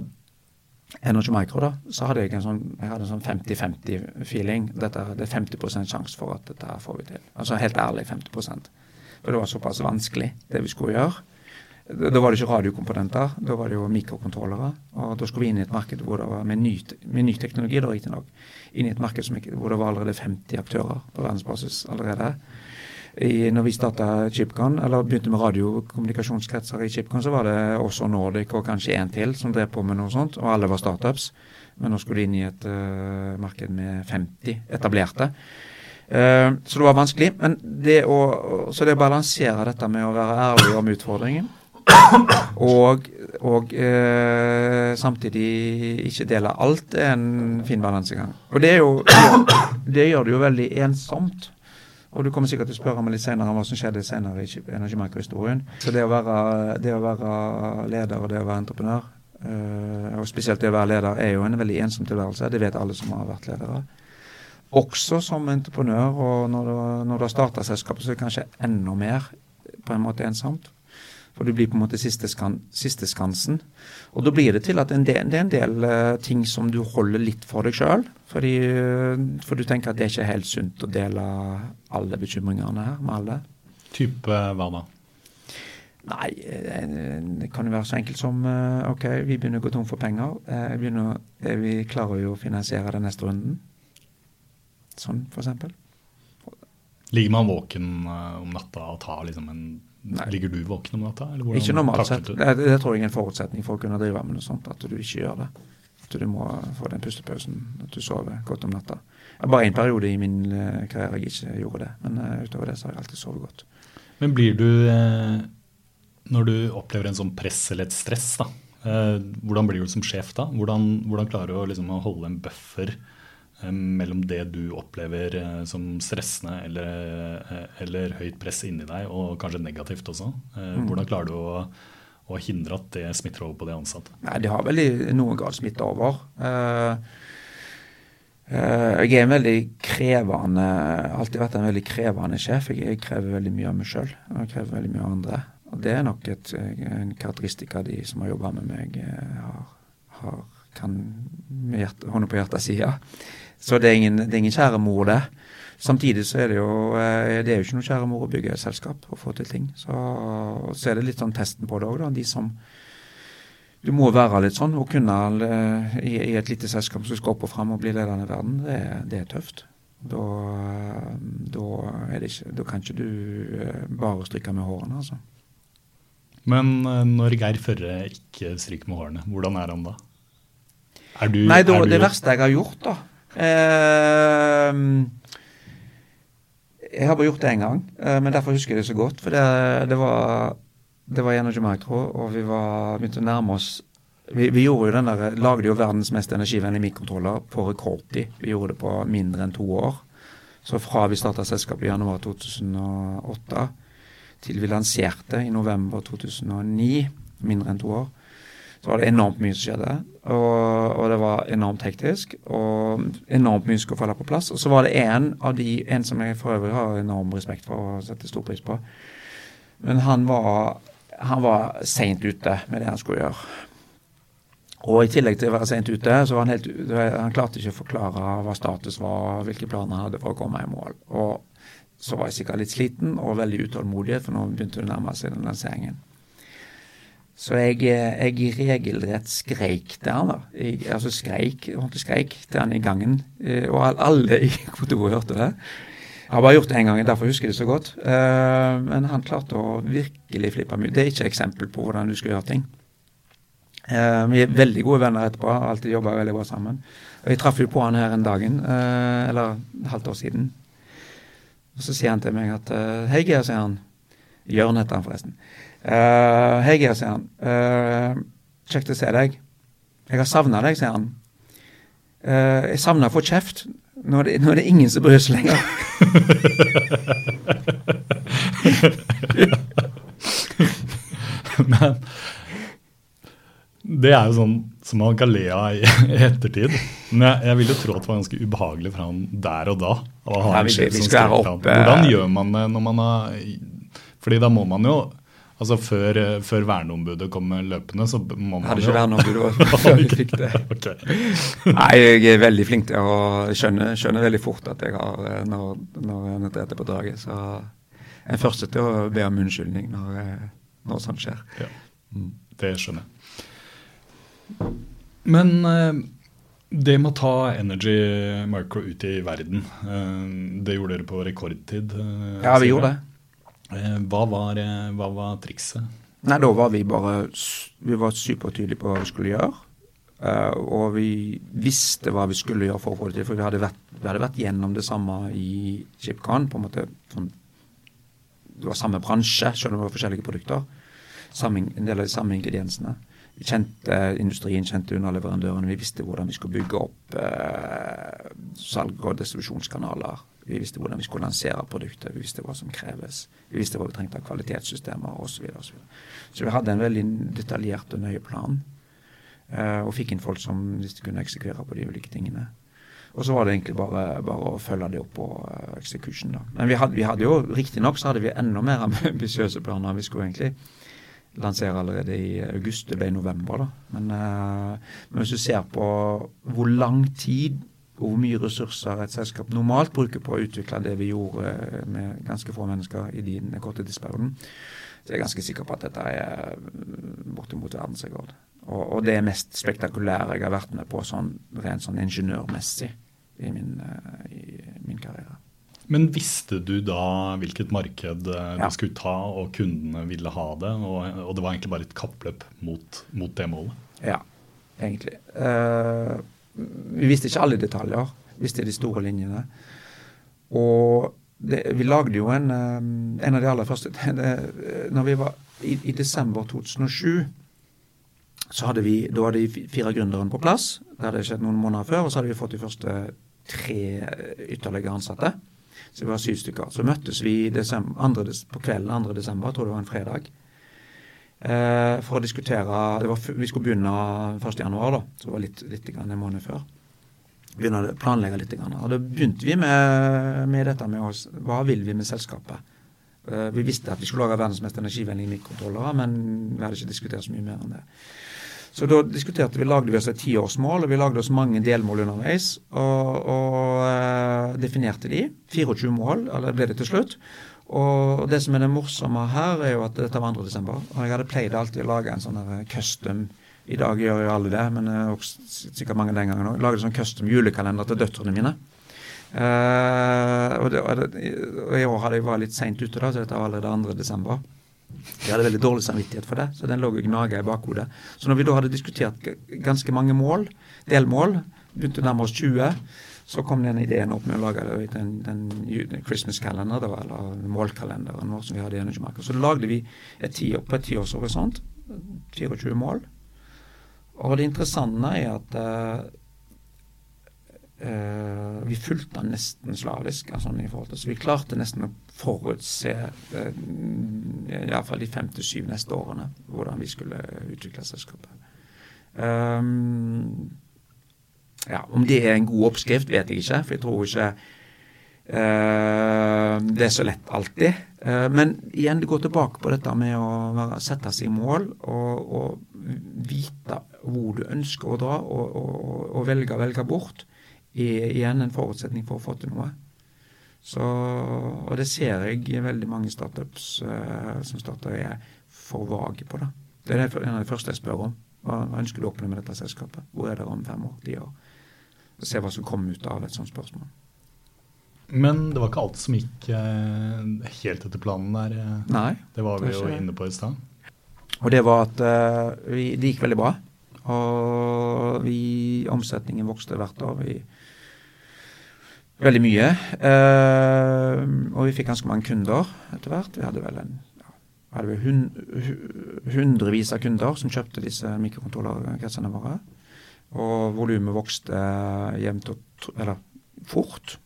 S2: Energy Micro, da, så hadde jeg en sånn, sånn 50-50-feeling. Dette Det er 50% sjanse for at dette får vi til. Altså helt ærlig 50% For det var såpass vanskelig, det vi skulle gjøre. Da var det ikke radiokomponenter, da var det jo mikrokontrollere. Og da skulle vi inn i et marked hvor det var med ny, med ny teknologi, da riktignok. Inn i et marked hvor det var allerede 50 aktører på verdensbasis allerede. I, når vi starta Chipcon, eller begynte med radiokommunikasjonskretser i Chipcon, så var det også Nordic og kanskje én til som drev på med noe sånt, og alle var startups. Men nå skulle de inn i et uh, marked med 50 etablerte. Uh, så det var vanskelig. Men det å, så det å balansere dette med å være ærlig om utfordringen og, og eh, samtidig ikke dele alt er en fin balansegang. Og det, jo, det gjør det jo veldig ensomt. Og du kommer sikkert til å spørre meg litt senere om hva som skjedde senere i Energimarkedshistorien. Så det å, være, det å være leder og det å være entreprenør, øh, og spesielt det å være leder, er jo en veldig ensom tilværelse. Det vet alle som har vært ledere. Også som entreprenør, og når du, når du har starta selskapet, så er det kanskje enda mer på en måte ensomt. For du blir på en måte siste, skan, siste skansen. Og da blir det til at en del, det er en del uh, ting som du holder litt for deg sjøl. Uh, for du tenker at det er ikke helt sunt å dele alle bekymringene her med alle.
S1: Type hva da?
S2: Nei, det kan jo være så enkelt som OK, vi begynner å gå tom for penger. Begynner, vi klarer jo å finansiere den neste runden. Sånn, f.eks.
S1: Ligger man våken om natta og tar liksom en Nei. Ligger du våken om natta?
S2: ikke normalt sett. Det, det, tror jeg er en forutsetning for å kunne drive med noe sånt, at du ikke gjør det. At du må få den pustepausen, at du sover godt om natta. Bare en periode i min uh, karriere jeg ikke gjorde det, men uh, utover det så har jeg alltid sovet godt.
S1: Men blir du, uh, når du opplever en sånn press eller et stress, da, hvordan blir du som sjef da? Hvordan, hvordan klarer du å, liksom, å holde en buffer? Eh, mellom det du opplever eh, som stressende eller, eh, eller, høyt press inni deg, og kanskje negativt også. Mm. Hvordan klarer du å, å, hindre at det smitter over på de ansatte?
S2: Nei, Det har vel i noen grad smittet over. jeg er en veldig krevende, alltid vært en veldig krevende sjef. Jeg, krever veldig mye av meg sjøl og jeg krever veldig mye av andre. Og Det er nok et, en karakteristikk av de som har jobba med meg, har, har, kan med hånda på hjertet si ja. Så det er ingen, det er ingen kjære mor, det. Samtidig så er det jo eh, det er jo ikke noe kjære mor å bygge et selskap og få til ting. Så, så er det litt sånn testen på det òg, da. De som Du må være litt sånn og kunne eh, i, i et lite selskap som skal opp og fram og bli ledende i verden. Det, det er tøft. Da, da, er det ikke, da kan ikke du eh, bare stryke med hårene, altså.
S1: Men når Geir Førre ikke stryker med hårene, hvordan er han da?
S2: Er du, Nei, da, er du... det verste jeg har gjort, da jeg har bare gjort det én gang, uh, men derfor husker jeg det så godt. For det, det var, det var Energy tror og vi var begynte å nærme oss vi, vi jo der, lagde jo verdens mest energivennlige mikrokontroller på rekordtid. Vi gjorde det på mindre enn to år. Så fra vi starta selskapet i januar 2008 til vi lanserte i november 2009, mindre enn to år, så var det enormt mye som skjedde. Og, og, det var enormt hektisk. Og enormt mye skulle falle på plass. Og så var det en av de, en som jeg for øvrig har enorm respekt for og setter stor pris på. Men han var, han var seint ute med det han skulle gjøre. Og i tillegg til å være seint ute, så var han helt Han klarte ikke å forklare hva status var, hvilke planer han hadde for å komme i mål. Og så var jeg sikkert litt sliten og veldig utålmodig, for nå begynte det å nærme seg den lanseringen. Så jeg, jeg regelrett skreik han da. Jeg, altså skreik, ordentlig skreik til han i gangen. Eh, og alle i kontoret hørte det. Jeg har bare gjort det én gang, derfor husker jeg det så godt. Uh, men han klarte å virkelig flippe mye. Det er ikke et eksempel på hvordan du skal gjøre ting. Vi er veldig gode venner etterpå, har alltid jobba veldig bra sammen. Og Jeg traff jo på han her en dagen, eller et halvt år siden. Og Så sier han til meg at Hei, Geir, sier han. Jørn heter han forresten. Hei, Geir, sier han. Kjekt å se deg. Jeg har savna deg, sier han. jeg savna å få kjeft. Nå er, det, nå er det ingen som bryr seg lenger.
S1: Men det er jo sånn som man kan le av i ettertid. Men jeg, jeg vil jo tro at det var ganske ubehagelig for han der og da. Å ha en sjef som skrev Hvordan gjør man det når man har Fordi da må man jo Altså Før, før verneombudet kom løpende, så må man jo
S2: Hadde ikke verneombudet før vi fikk det. okay. Nei, jeg er veldig flink til å skjønne, skjønne veldig fort at jeg har eh, når, når jeg noterte på draget. Så jeg er først til å be om unnskyldning når, eh, når sånt skjer. Ja,
S1: mm. Det skjønner jeg. Men eh, det med å ta Energy Micro ut i verden, det gjorde dere på rekordtid?
S2: Ja, vi gjorde det.
S1: Eh, hva var, eh, hva var, trikset?
S2: Nei, Da var vi bare vi var supertydelige på hva vi skulle gjøre. Uh, og vi visste hva vi skulle gjøre for å få det til. For vi hadde vært, vi hadde vært gjennom det samme i Chipcon. på en måte sånn, Det var samme bransje, selv om det var forskjellige produkter. Samme, en del av de samme ingrediensene. Vi kjente industrien, kjente underleverandørene. Vi visste hvordan vi skulle bygge opp eh, salg- og distribusjonskanaler vi visste hvordan vi skulle lansere produktet, vi visste hva som kreves. Vi visste hva vi trengte av kvalitetssystemer osv. Så, videre, og så, så vi hadde en veldig detaljert og nøye plan. Uh, og fikk inn folk som kunne eksekvere på de ulike tingene. Og så var det egentlig bare, bare å følge det opp på uh, execution. da. Men vi hadde, vi hadde jo, riktignok så hadde vi enda mer ambisiøse planer. Vi skulle egentlig lansere allerede i august. Det ble i november, da. Men, uh, men hvis du ser på hvor lang tid hvor mye ressurser et selskap normalt bruker på å utvikle det vi gjorde med ganske få mennesker i den korte tidsperioden, så jeg er ganske sikker på at dette er mm, bortimot verdensrekord. Og, og det er mest spektakulære jeg har vært med på sånn, rent sånn ingeniørmessig i min, eh, i min karriere.
S1: Men visste du da hvilket marked eh, du ja. skulle ta, og kundene ville ha det? Og, og, det var egentlig bare et kappløp mot, mot det målet?
S2: Ja, egentlig. Uh, vi visste ikke alle detaljer. Vi visste de store linjene. Og det, vi lagde jo en, eh, en av de aller første det, når vi var i, i, desember 2007, så hadde vi da hadde de fire gründerne på plass. Det hadde skjedd noen måneder før. Og så hadde vi fått de første tre ytterligere ansatte. Så vi var syv stykker. Så møttes vi desember, andre, på kvelden 2. desember, jeg tror det var en fredag eh, for å diskutere var, Vi skulle begynne 1.1., da, så det var litt, litt en måned før. Begynne å planlegge litt. Og Da begynte vi med, med dette med oss, hva vil vi med selskapet. Eh, vi visste at vi skulle lage verdens mest energivennlige mikrokontrollere, men vi hadde ikke diskutert så mye mer enn det. Så da diskuterte vi, lagde vi oss et tiårsmål, og vi lagde oss mange delmål underveis. Og, og uh, definerte de. 24 mål, eller ble det til slutt. Og det som er det morsomme her, er jo at dette var 2. desember. Og jeg hadde pleid alltid å lage en sånn eh, custom I dag gjør jo alle det, men sikkert mange den gangen òg. Lagde sånn custom julekalender til døtrene mine. Uh, og, det, og, det, og, i år hadde jeg vært litt seint ute, da, så dette var allerede 2. desember. Jeg hadde veldig dårlig samvittighet for det, så den lå og gnaga i bakhodet. Så når vi da hadde diskutert ganske mange mål, delmål, begynte å nærme oss 20 så kom den ideen opp med å lage den, den, den Christmas calendar, eller målkalenderen vår som vi hadde i Energymarkedet. Så lagde vi et ti, på et tiårshorisont. 24 mål. Og det interessante er at uh, vi fulgte den nesten slavisk. Altså, i forhold til, så vi klarte nesten å forutse, uh, iallfall de fem til syv neste årene, hvordan vi skulle utvikle selskapet. Um, ja, Om det er en god oppskrift, vet jeg ikke. For jeg tror ikke uh, det er så lett alltid. Uh, men igjen, det går tilbake på dette med å være, sette seg mål og, og, vite hvor du ønsker å dra, og, og, og velge å velge bort, er igjen en forutsetning for å få til noe. Så, og det ser jeg veldig mange startups uh, som starter er for vage på. Da. Det er en av det første jeg spør om. Hva, hva ønsker du å oppnå med dette selskapet? Hvor er dere om fem år? De år? og se hva som kommer ut av et sånt spørsmål.
S3: Men det var ikke alt som gikk uh, helt etter planen der. eh.
S2: Nei.
S3: Det var vi
S2: det
S3: jo inne på i stad.
S2: Og det var at uh, vi, det gikk veldig bra. Og vi, omsetningen vokste hvert år. Vi, veldig mye. Uh, og vi fikk ganske mange kunder etter hvert. Vi hadde vel en hadde vel hun, hundrevis av kunder som kjøpte disse mikrokontrollerkretsene våre. Og volumet vokste jevnt og eller fort.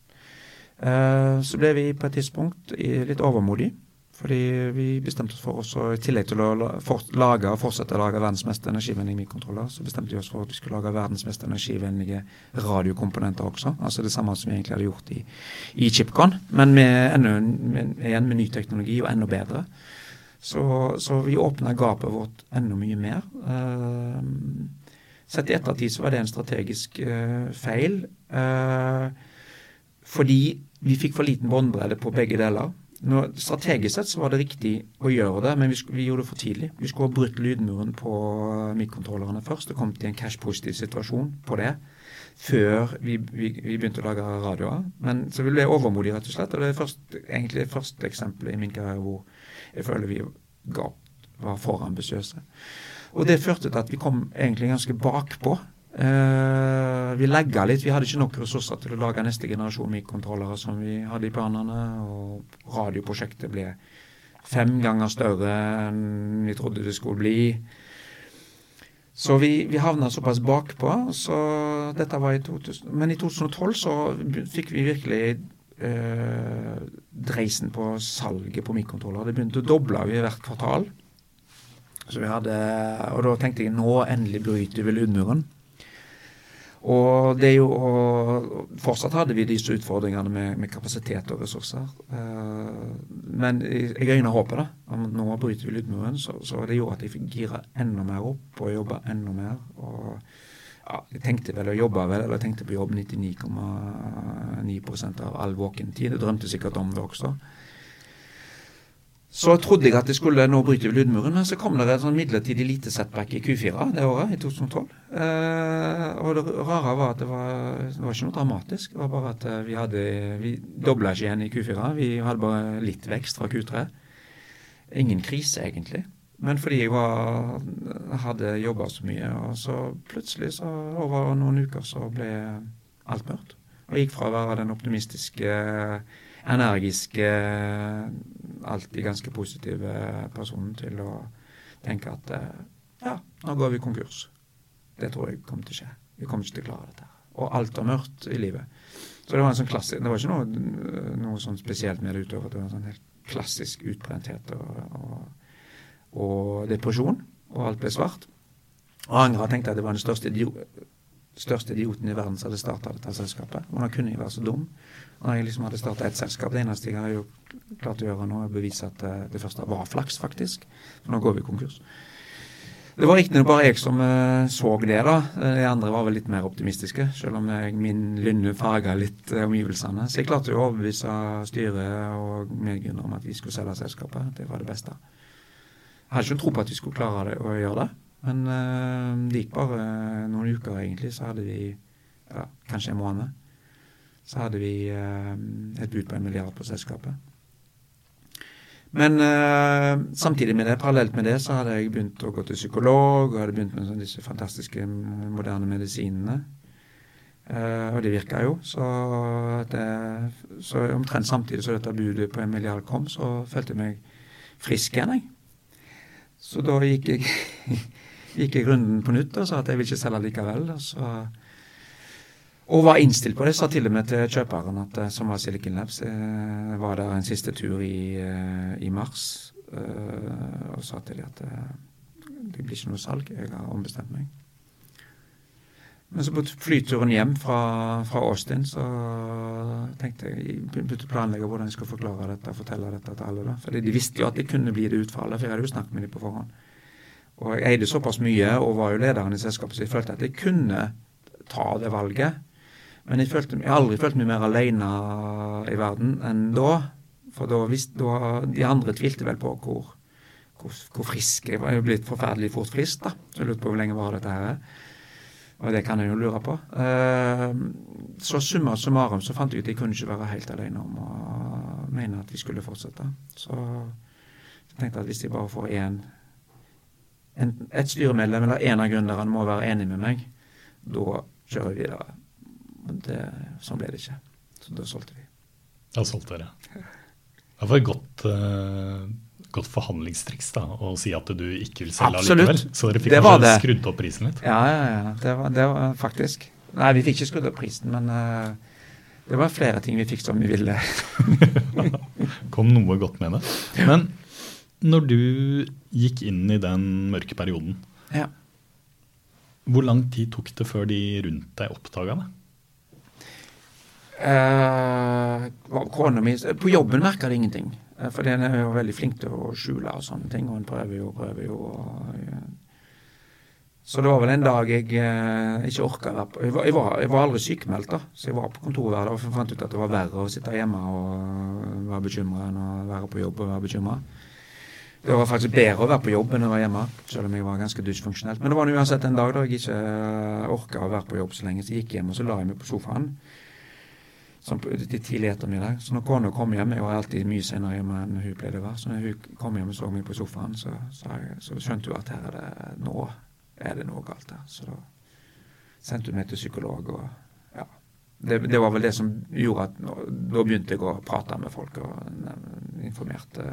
S2: Eh, så ble vi på et tidspunkt litt overmodige. Fordi vi bestemte oss for også, i tillegg til å lage og fortsette å lage verdens mest energivennlige mikrokontroller, så bestemte vi oss for at vi skulle lage verdens mest energivennlige radiokomponenter også. Altså det samme som vi egentlig hadde gjort i, i Chipcon, men med, enda, med, igjen med ny teknologi og enda bedre. Så, så vi åpna gapet vårt enda mye mer. Uh, sett i ettertid så var det en strategisk uh, feil. Uh, fordi vi fikk for liten båndbredde på begge deler. Nå, strategisk sett så var det riktig å gjøre det, men vi, skulle, vi gjorde det for tidlig. Vi skulle ha brutt lydmuren på mikrokontrollerne først og kommet i en cash-positiv situasjon på det før vi, vi, vi begynte å lage radioer. Men så vi ble overmodige, rett og slett. Og det er først, egentlig det første eksempelet i min karriere hvor jeg føler vi var for ambisiøse. Og det førte til at vi kom egentlig ganske bakpå. Eh, vi legga litt. Vi hadde ikke nok ressurser til å lage neste generasjon mikrokontrollere som vi hadde i planene. Og radioprosjektet ble fem ganger større enn vi trodde det skulle bli. Så vi, vi havna såpass bakpå. Så dette var i 2000, men i 2012 så fikk vi virkelig uh, dreisen på salget på mikrokontroller. Det begynte å doble vi hvert kvartal. Så vi hadde, og da tenkte jeg nå endelig bryter vi lydmuren. Og det er jo, og fortsatt hadde vi disse utfordringene med, med kapasitet og ressurser. Uh, men jeg øyner håpet, da. Nå bryter vi lydmuren. Så, så det gjorde at jeg fikk gira enda mer opp og jobba enda mer. Og ja, jeg tenkte vel å jobbe vel, eller jeg tenkte på jobb 99,9% av all våken tid. Jeg drømte sikkert om det også. Så trodde jeg at jeg skulle nå bryte lydmuren, men så kom det en sånn midlertidig lite setback i Q4 det året, i 2012. Eh, og det rare var at det var, det var ikke noe dramatisk. Det var bare at eh, vi hadde Vi dobla ikke igjen i Q4. Vi hadde bare litt vekst fra Q3. Ingen krise, egentlig. Men fordi jeg var, hadde jobba så mye, og så plutselig, så over noen uker, så ble alt mørkt. Og jeg gikk fra å være den optimistiske, energiske, alltid ganske positive personen til å tenke at eh, ja, nå går vi konkurs. Det tror jeg kommer til å skje. Vi kommer ikke til å klare dette. Og alt er mørkt i livet. Så det var en sånn klassisk, det var ikke noe, noe sånn spesielt med det utover. Det var en sånn helt klassisk utbrenthet og, og, og depresjon, og alt ble svart. Og angra tenkte at det var den største, idiot, største idioten i verden som hadde starta dette selskapet. Hvordan kunne jeg være så dum? Når jeg liksom hadde starta et selskap. Det eneste jeg har jo klart å gjøre nå, er å bevise at eh, det første var flaks, faktisk. For nå går vi konkurs. Det var riktignok bare jeg som uh, så det, da. De andre var vel litt mer optimistiske, selv om jeg, min lynne farga litt uh, omgivelsene. Så jeg klarte jo å overbevise styret og medgrunner om at vi skulle selge selskapet. Det var det beste. Jeg hadde ikke tro på at vi skulle klare det, å gjøre det. Men uh, det gikk bare noen uker, egentlig, så hadde vi ja, kanskje en måned. Så hadde vi eh, et bud på en milliard på selskapet. Men eh, samtidig med det, parallelt med det, så hadde jeg begynt å gå til psykolog, og hadde begynt med sånn disse fantastiske moderne medisinene. Uh, og det virka jo. Så, det, så omtrent samtidig som dette budet på en milliard kom, så følte jeg meg frisk igjen, jeg. Så da gikk jeg, gikk jeg runden på nytt og sa at jeg vil ikke selge likevel. Og, så, og var innstilt på det. Sa til og med til kjøperen, at, eh, som var Silicon Labs, eh, var der en siste tur i, eh, i mars. eh, og sa til dem at eh, det blir ikke noe salg. Jeg har ombestemt meg. Men så på flyturen hjem fra, fra Austin så tenkte jeg jeg begynte å planlegge hvordan jeg skulle forklare dette og fortelle dette til alle. da. For de visste jo at det kunne bli det utfallet, for jeg hadde jo snakket med dem på forhånd. Og jeg eide såpass mye og var jo lederen i selskapet, så jeg følte at jeg kunne ta det valget. Men jeg, følte, jeg har aldri følt meg mer alene i verden enn da. For da visste da, De andre tvilte vel på hvor, hvor, hvor frisk jeg var. Jeg er blitt forferdelig fort frisk, da. Så jeg lurte på hvor lenge var dette her. Og det kan jeg jo lure på. Eh, så summa summarum så fant jeg ut at jeg kunne ikke være helt alene om å mene at vi skulle fortsette. Så jeg tenkte at hvis jeg bare får én et styremedlem eller en av gründerne må være enig med meg, da kjører vi videre. Det, sånn ble det ikke. Så da solgte vi.
S1: Da solgte dere. Det var et godt, uh, godt forhandlingstriks da, å si at du ikke vil selge
S2: Absolutt.
S1: allikevel. Så dere fikk kanskje skrudd opp prisen litt?
S2: Ja, ja, ja. Det var, det var faktisk Nei, vi fikk ikke skrudd opp prisen, men uh, det var flere ting vi fikk som vi ville.
S1: Kom noe godt med det. Men når du gikk inn i den mørke perioden,
S2: Ja.
S1: hvor lang tid tok det før de rundt deg oppdaga det?
S2: Eh, kona mi På jobben merka det ingenting. Eh, for den er jo veldig flink til å skjule og sånne ting, og hun prøver jo og prøver jo. Og, ja. Så det var vel en dag jeg eh, ikke orka jeg jeg, jeg var aldri sykemeldt, da. Så jeg var på kontoret hver dag og fant ut at det var verre å sitte hjemme og være bekymra enn å være på jobb og være bekymra. Det var faktisk bedre å være på jobb enn å være hjemme, selv om jeg var ganske dysfunksjonelt. Men det var uansett en dag da jeg ikke orka å være på jobb så lenge, så jeg gikk hjem og så la jeg meg på sofaen til tidlig ettermiddag. Så når kona kom hjem, jeg var alltid mye senere hjemme enn hun pleide å være, så når hun kom hjem og så meg på sofaen, så, så, så skjønte hun at her er det nå er det noe galt her. Så da sendte hun meg til psykolog. og ja, det, det var vel det som gjorde at nå, da begynte jeg å prate med folk og informerte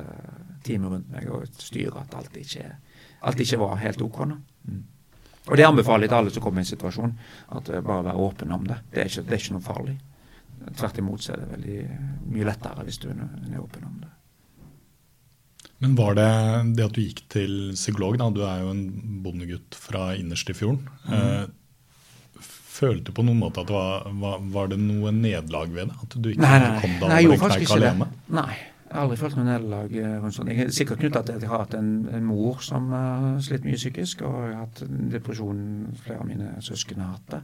S2: teamet rundt meg og styret at alt ikke, alt ikke var helt OK. nå. Mm. Og det anbefaler jeg til alle som kommer i en situasjon, at eh, bare være åpen om det. Det er ikke, det er ikke noe farlig. Tvert imot så er det veldig mye lettere hvis du er åpen om det.
S1: Men var det det at du gikk til psykolog, da, du er jo en bondegutt fra innerst i fjorden. Eh, følte du på noen måte at det var, var, var det noe nederlag ved det? At du ikke
S2: Nei, nei,
S1: kom
S2: deg
S1: over
S2: faktisk
S1: kneika alene?
S2: det. Nei, jeg har aldri følt noe nederlag eh, rundt sånt. Jeg er sikkert knytta til at jeg har hatt en, en mor som har slitt mye psykisk, og jeg har hatt depresjon. Flere av mine søsken har hatt det.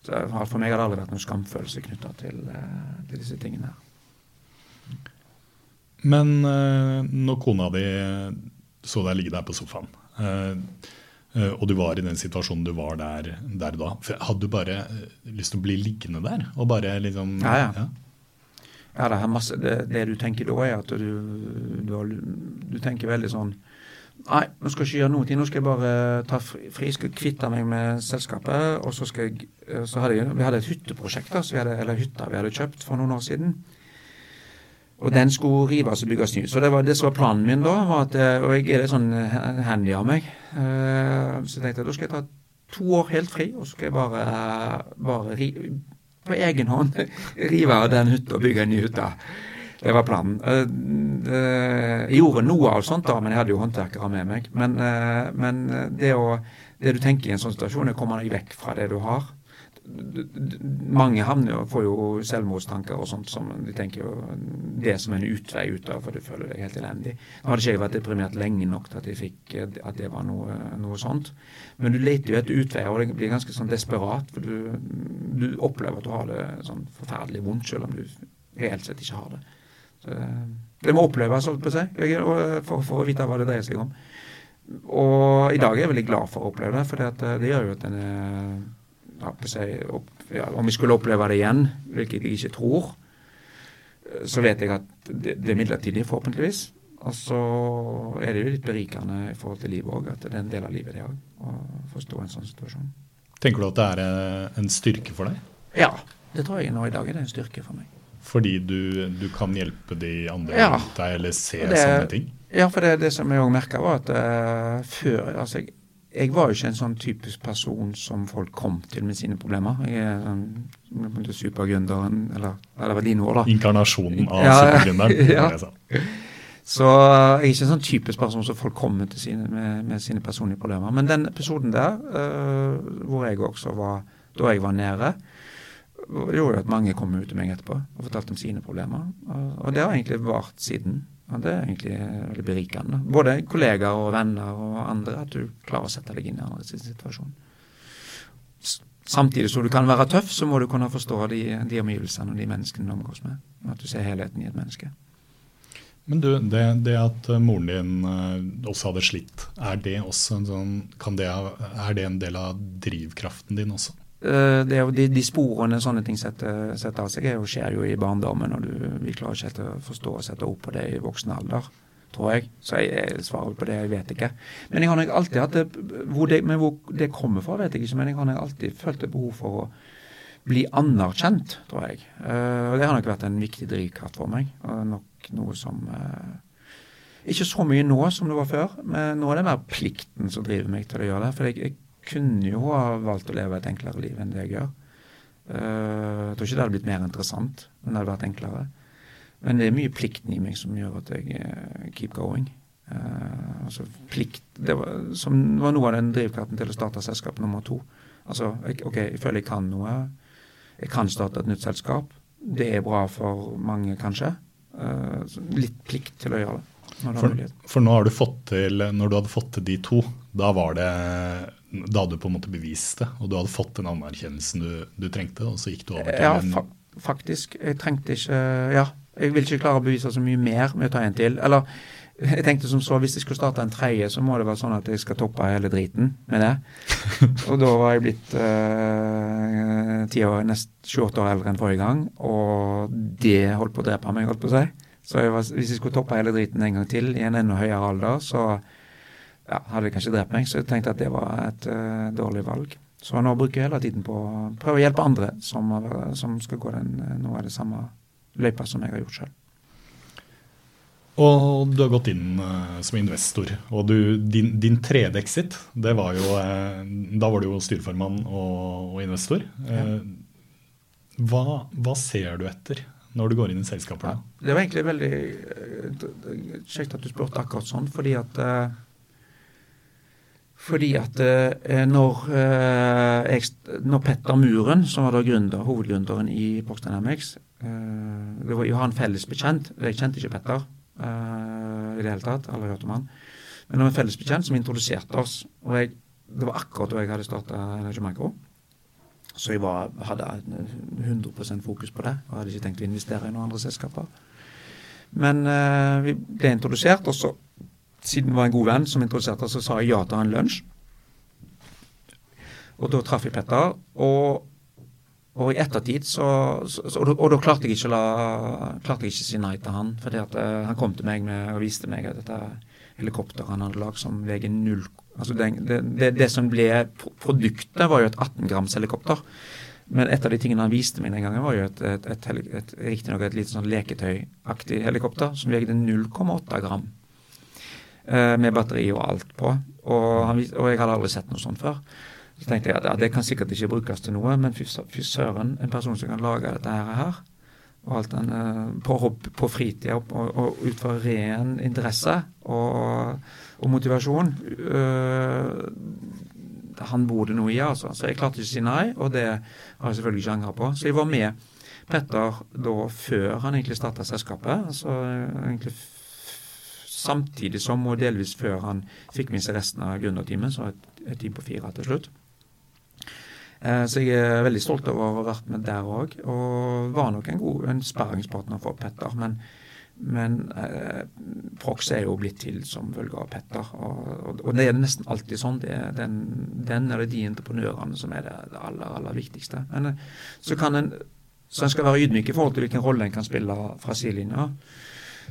S2: Så for meg har det aldri vært noen skamfølelse knytta til, eh, til disse tingene. her.
S1: Men eh, når kona di så deg ligge der på sofaen, eh, eh, og du var i den situasjonen du var der, der da, hadde du bare eh, lyst til å bli liggende der? Og bare liksom
S2: Ja, ja. Ja, det, er masse, det, det du tenker da, er at du, du, har, du tenker veldig sånn Nei, nå skal jeg ikke gjøre noe. Nå skal jeg bare ta fri. skal kvitte meg med selskapet. Og så skal jeg eh, så hadde jeg, Vi hadde et hytteprosjekt, da, vi hadde, eller hytta vi hadde kjøpt for noen år siden. Og den skulle rives og bygges ny. Så det var det som var planen min da. var at, eh, Og jeg er litt sånn eh, handy av meg. Eh, Så jeg tenkte da skal jeg ta to år helt fri, og så skal jeg bare, bare ri, på egen hånd rive av den hytta og bygge en ny hytte. Det var planen. Eh, Jeg gjorde noe av sånt, da, men jeg hadde jo håndverkere med meg. Men, eh, men det, å, det du tenker i en sånn situasjon, er å komme vekk fra det du har. Mange havner får jo selvmordstanker og sånt som de tenker jo det som en utvei ut av, for du føler deg helt elendig. Nå hadde ikke jeg vært deprimert lenge nok til at jeg fikk eh, at det var noe, noe sånt. Men du leter jo etter utveier, og det blir ganske sånn desperat. For du, du opplever at du har det sånn forferdelig vondt, selv om du reelt sett ikke har det. Eh, det må oppleves, holdt på å si, for, for å vite hva det dreier seg om. Og i dag er jeg veldig glad for å oppleve det, for det, det gjør jo at en ja, si, opp, ja, Om vi skulle oppleve det igjen, hvilket jeg ikke tror, eh, så vet jeg at det, det er midlertidig, forhåpentligvis. Og så er det jo litt berikende i forhold til livet òg, at det er en del av livet, det òg. Å forstå en sånn situasjon.
S1: Tenker du at det er eh, en styrke for deg?
S2: Ja, det tror jeg nå i dag er det en styrke for meg.
S1: Fordi du, du kan hjelpe de andre
S2: Ja.
S1: deg, eller se
S2: det-
S1: sånne ting?
S2: Ja, for det, det som jeg òg merka, var at uh, før Altså, jeg, jeg var jo ikke en sånn typisk person som folk kom til med sine problemer. Jeg er sånn supergründeren, eller det var dine ord, da.
S1: Inkarnasjonen av
S2: Ja,
S1: supergründeren.
S2: ja.
S1: det.
S2: Så jeg er ikke en sånn typisk person som folk kommer til sine, med, med sine personlige problemer. Men den episoden der, uh, hvor jeg også var da jeg var nede, gjorde jo at mange kom ut til meg etterpå og fortalte om sine problemer. Og, og det har egentlig vart siden. Og det er egentlig veldig berikende. Både kollegaer og venner og andre, at du klarer å sette deg inn i andres situasjon. Samtidig som du kan være tøff, så må du kunne forstå de, de omgivelsene og de menneskene du omgås med. At du ser helheten i et menneske.
S1: Men du, det, det at eh, moren din eh, også hadde slitt, er det også en sånn det, Er det en del av drivkraften din også?
S2: Eh, det er jo de, de, sporene sånne ting setter, setter av seg, er jo, skjer jo i barndommen. og du, Vi klarer ikke helt å forstå og sette opp på det i voksen alder, tror jeg. Så jeg, jeg svarer på det, jeg vet ikke. Men jeg har nok alltid hatt det hvor det, men hvor det kommer fra, vet jeg ikke. Men jeg har nok alltid følt et behov for å bli anerkjent, tror jeg. Uh, og Det har nok vært en viktig drivkraft for meg. og nok noe som uh, Ikke så mye nå som det var før, men nå er det mer plikten som driver meg til å gjøre det. For jeg, jeg kunne jo ha valgt å leve et enklere liv enn det jeg gjør. Uh, jeg tror ikke det hadde blitt mer interessant, men det hadde vært enklere. Men det er mye plikten i meg som gjør at jeg uh, keep going. Uh, altså plikt det var, som var noe av den drivkraften til å starte selskap nummer to. Altså, jeg, OK, jeg føler jeg kan noe. Jeg kan starte et nytt selskap. Det er bra for mange, kanskje. litt plikt til å gjøre det.
S3: For, for, nå har du fått til, når du hadde fått til de to, da var det da hadde du på en måte bevist det, og du hadde fått den anerkjennelsen du, du trengte, og så gikk du over til
S2: ja, en fa faktisk. Jeg trengte ikke Ja, jeg vil ikke klare å bevise så mye mer med å ta en til. Eller jeg tenkte som så, hvis jeg skulle starte en tredje, så må det være sånn at jeg skal toppe hele driten med det. og da var jeg blitt eh, ti år, nest 28 år eldre enn forrige gang, og det holdt på å drepe meg, holdt på å si. Så jeg var, hvis jeg skulle toppe hele driten en gang til i en enda høyere alder, så ja, hadde det kanskje drept meg. Så jeg tenkte at det var et uh, dårlig valg. Så nå bruker jeg hele tiden på å prøve å hjelpe andre som, som skal gå den, eh, noe av det samme løypa som jeg har gjort sjøl.
S3: Og du har gått inn uh, som investor. Og du, din, din tredje exit, det var jo uh, Da var du jo styreformann og, og investor. Ja. Hva, hva, ser du etter når du går inn i selskaper? Ja,
S2: det var egentlig veldig kjekt at du spurte akkurat sånn, fordi at fordi at eh, når, eh, når, Petter Muren, som var da grunder, hovedgründeren i Box Dynamics eh, det var, Jeg har en felles. Jeg kjente ikke Petter i det hele tatt. Aldri hørt om han. Men det var en felles bekjent som introduserte oss. og jeg, Det var akkurat da jeg hadde starta Energy Micro. Så jeg var, hadde 100% fokus på det. og hadde ikke tenkt å investere i noen andre selskaper. Men vi ble introdusert, og så siden det var en god venn som introduserte så sa jeg ja til en lunsj. Og da traff jeg Petter. Og, og i ettertid så, så, så og, da klarte jeg ikke la, klarte jeg ikke si nei til han. at uh, han kom til meg med, og viste meg at dette helikopteret han hadde lagd som veier null altså det, det, det, som ble produktet, var jo et 18 grams helikopter. Men et av de tingene han viste meg den gangen, var jo et, et, et, et et, et lite sånn leketøyaktig helikopter som veide 0,8 gram. Eh, med batteri og alt på. Og, han, og, jeg hadde aldri sett noe sånt før. Så tenkte jeg at ja, det kan sikkert ikke brukes til noe, men fy, søren, en person som kan lage dette her, og alt den, eh, på, på fritida og, og, ut fra ren interesse og, og motivasjon øh, Han bor det noe i, altså. Så jeg klarte ikke å si nei, og det har jeg selvfølgelig ikke angra på. Så jeg var med Petter da før han egentlig starta selskapet. altså egentlig samtidig som, og delvis før han fikk med seg resten av gründerteamet, så et, et team på fire til slutt. Eh, så jeg er veldig stolt over å ha vært med der òg, og var nok en god en sparringspartner for Petter. Men, men eh, Prox er jo blitt til som følge av Petter, og, og, og, det er nesten alltid sånn. Det er den, den eller de entreprenørene som er det, det aller, aller viktigste. Men eh, så kan en så en skal være ydmyk i forhold til hvilken rolle en kan spille fra sidelinja.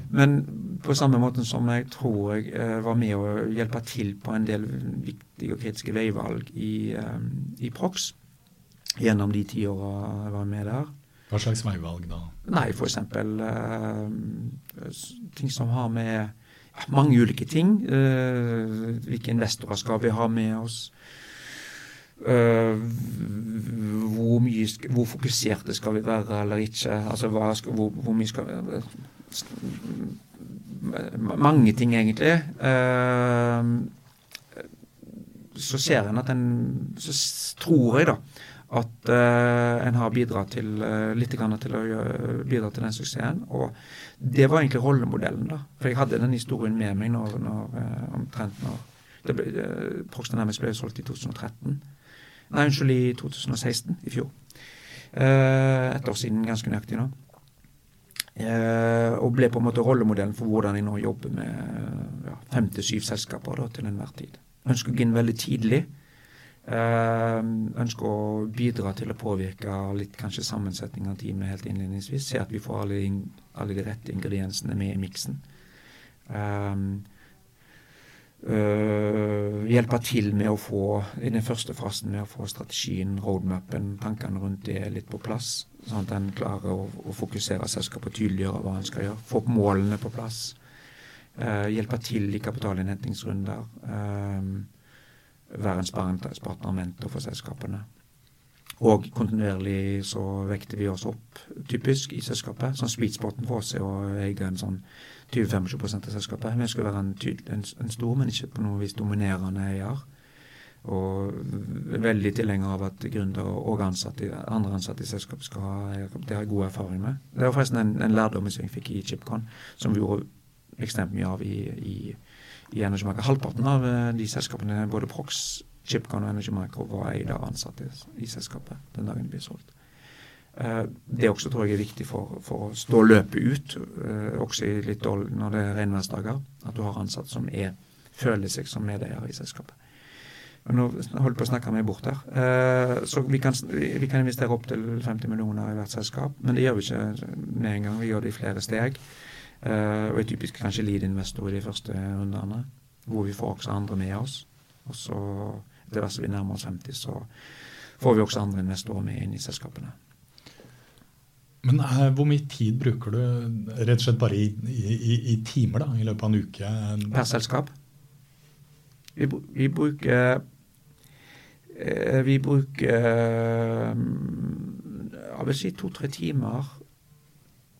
S2: Men på samme måte som jeg tror jeg eh, var med å hjelpe til på en del viktige og kritiske veivalg i, eh, i Prox gjennom de ti åra jeg var med der.
S3: Hva slags veivalg da?
S2: Nei, f.eks. Uh, ting som har med ja, mange ulike ting. Uh, hvilke investorer skal vi ha med oss? Uh, hvor, mye, hvor fokuserte skal vi være eller ikke? Altså skal, hvor, hvor, mye skal vi mange ting, egentlig. Eh, så ser en at en Så tror jeg, da, at en har bidratt til litt grann til å bidra til den suksessen. Og det var egentlig rollemodellen, da. For jeg hadde den historien med meg når, når omtrent når det ble, Proxton nærmest ble solgt i 2013. Nei, unnskyld, i 2016. I fjor. et år siden, ganske nøyaktig nå. Eh, og ble på en måte rollemodellen for hvordan jeg nå jobber med ja, fem til syv selskaper da, til enhver tid. Ønsker å gå inn veldig tidlig. Uh, ønsker å bidra til å påvirke litt kanskje sammensetning av teamet helt innledningsvis. Se at vi får alle, alle de rette ingrediensene med i miksen. Um, uh, hjelpe til med å få, i den første fasen, med å få strategien, roadmapen, tankene rundt det litt på plass. Sånn at en klarer å, å fokusere selskapet og tydeliggjøre hva en skal gjøre. Få målene på plass. Uh, hjelpe til i kapitalinnhentingsrunder. Uh, være en sparringspartner mentor for selskapene. Og kontinuerlig så vekter vi oss opp, typisk, i selskapet. Sånn Sweet spoten for oss er å eie en sånn 20-25 av selskapet. Vi skal være en, en, en, stor, men ikke på noe vis dominerende eier. Og veldig tilhenger av at gründere og ansatte, andre ansatte i selskapet skal ha det har jeg god erfaring med. Det var forresten en, en lærdom som jeg fikk i Chipcon, som vi gjorde ekstremt mye av i, i i Energimarker. Halvparten av eh, de selskapene, både Prox, Chipcon og Energimarker, var eid av ansatte i selskapet den dagen de ble solgt. Uh, det også tror jeg er viktig for, for å stå løpet ut, uh, også i litt dårlig når det er regnværsdager. At du har ansatte som er, føler seg som medeier i selskapet. Og nå holder på å snakke meg bort her. Uh, så vi kan, vi kan investere opptil 50 millioner i hvert selskap, men det gjør vi ikke med en gang. Vi gjør det i flere steg. Og er typisk kanskje lead-investor i de første rundene, hvor vi får også andre med oss. Og så etter hvert som vi nærmer oss 50, så får vi også andre investorer med inn i selskapene.
S3: Men uh, hvor mye tid bruker du rett og slett bare i, i, i timer da, i løpet av en uke?
S2: Per selskap? Vi, vi bruker uh, Vi bruker jeg vil si to-tre timer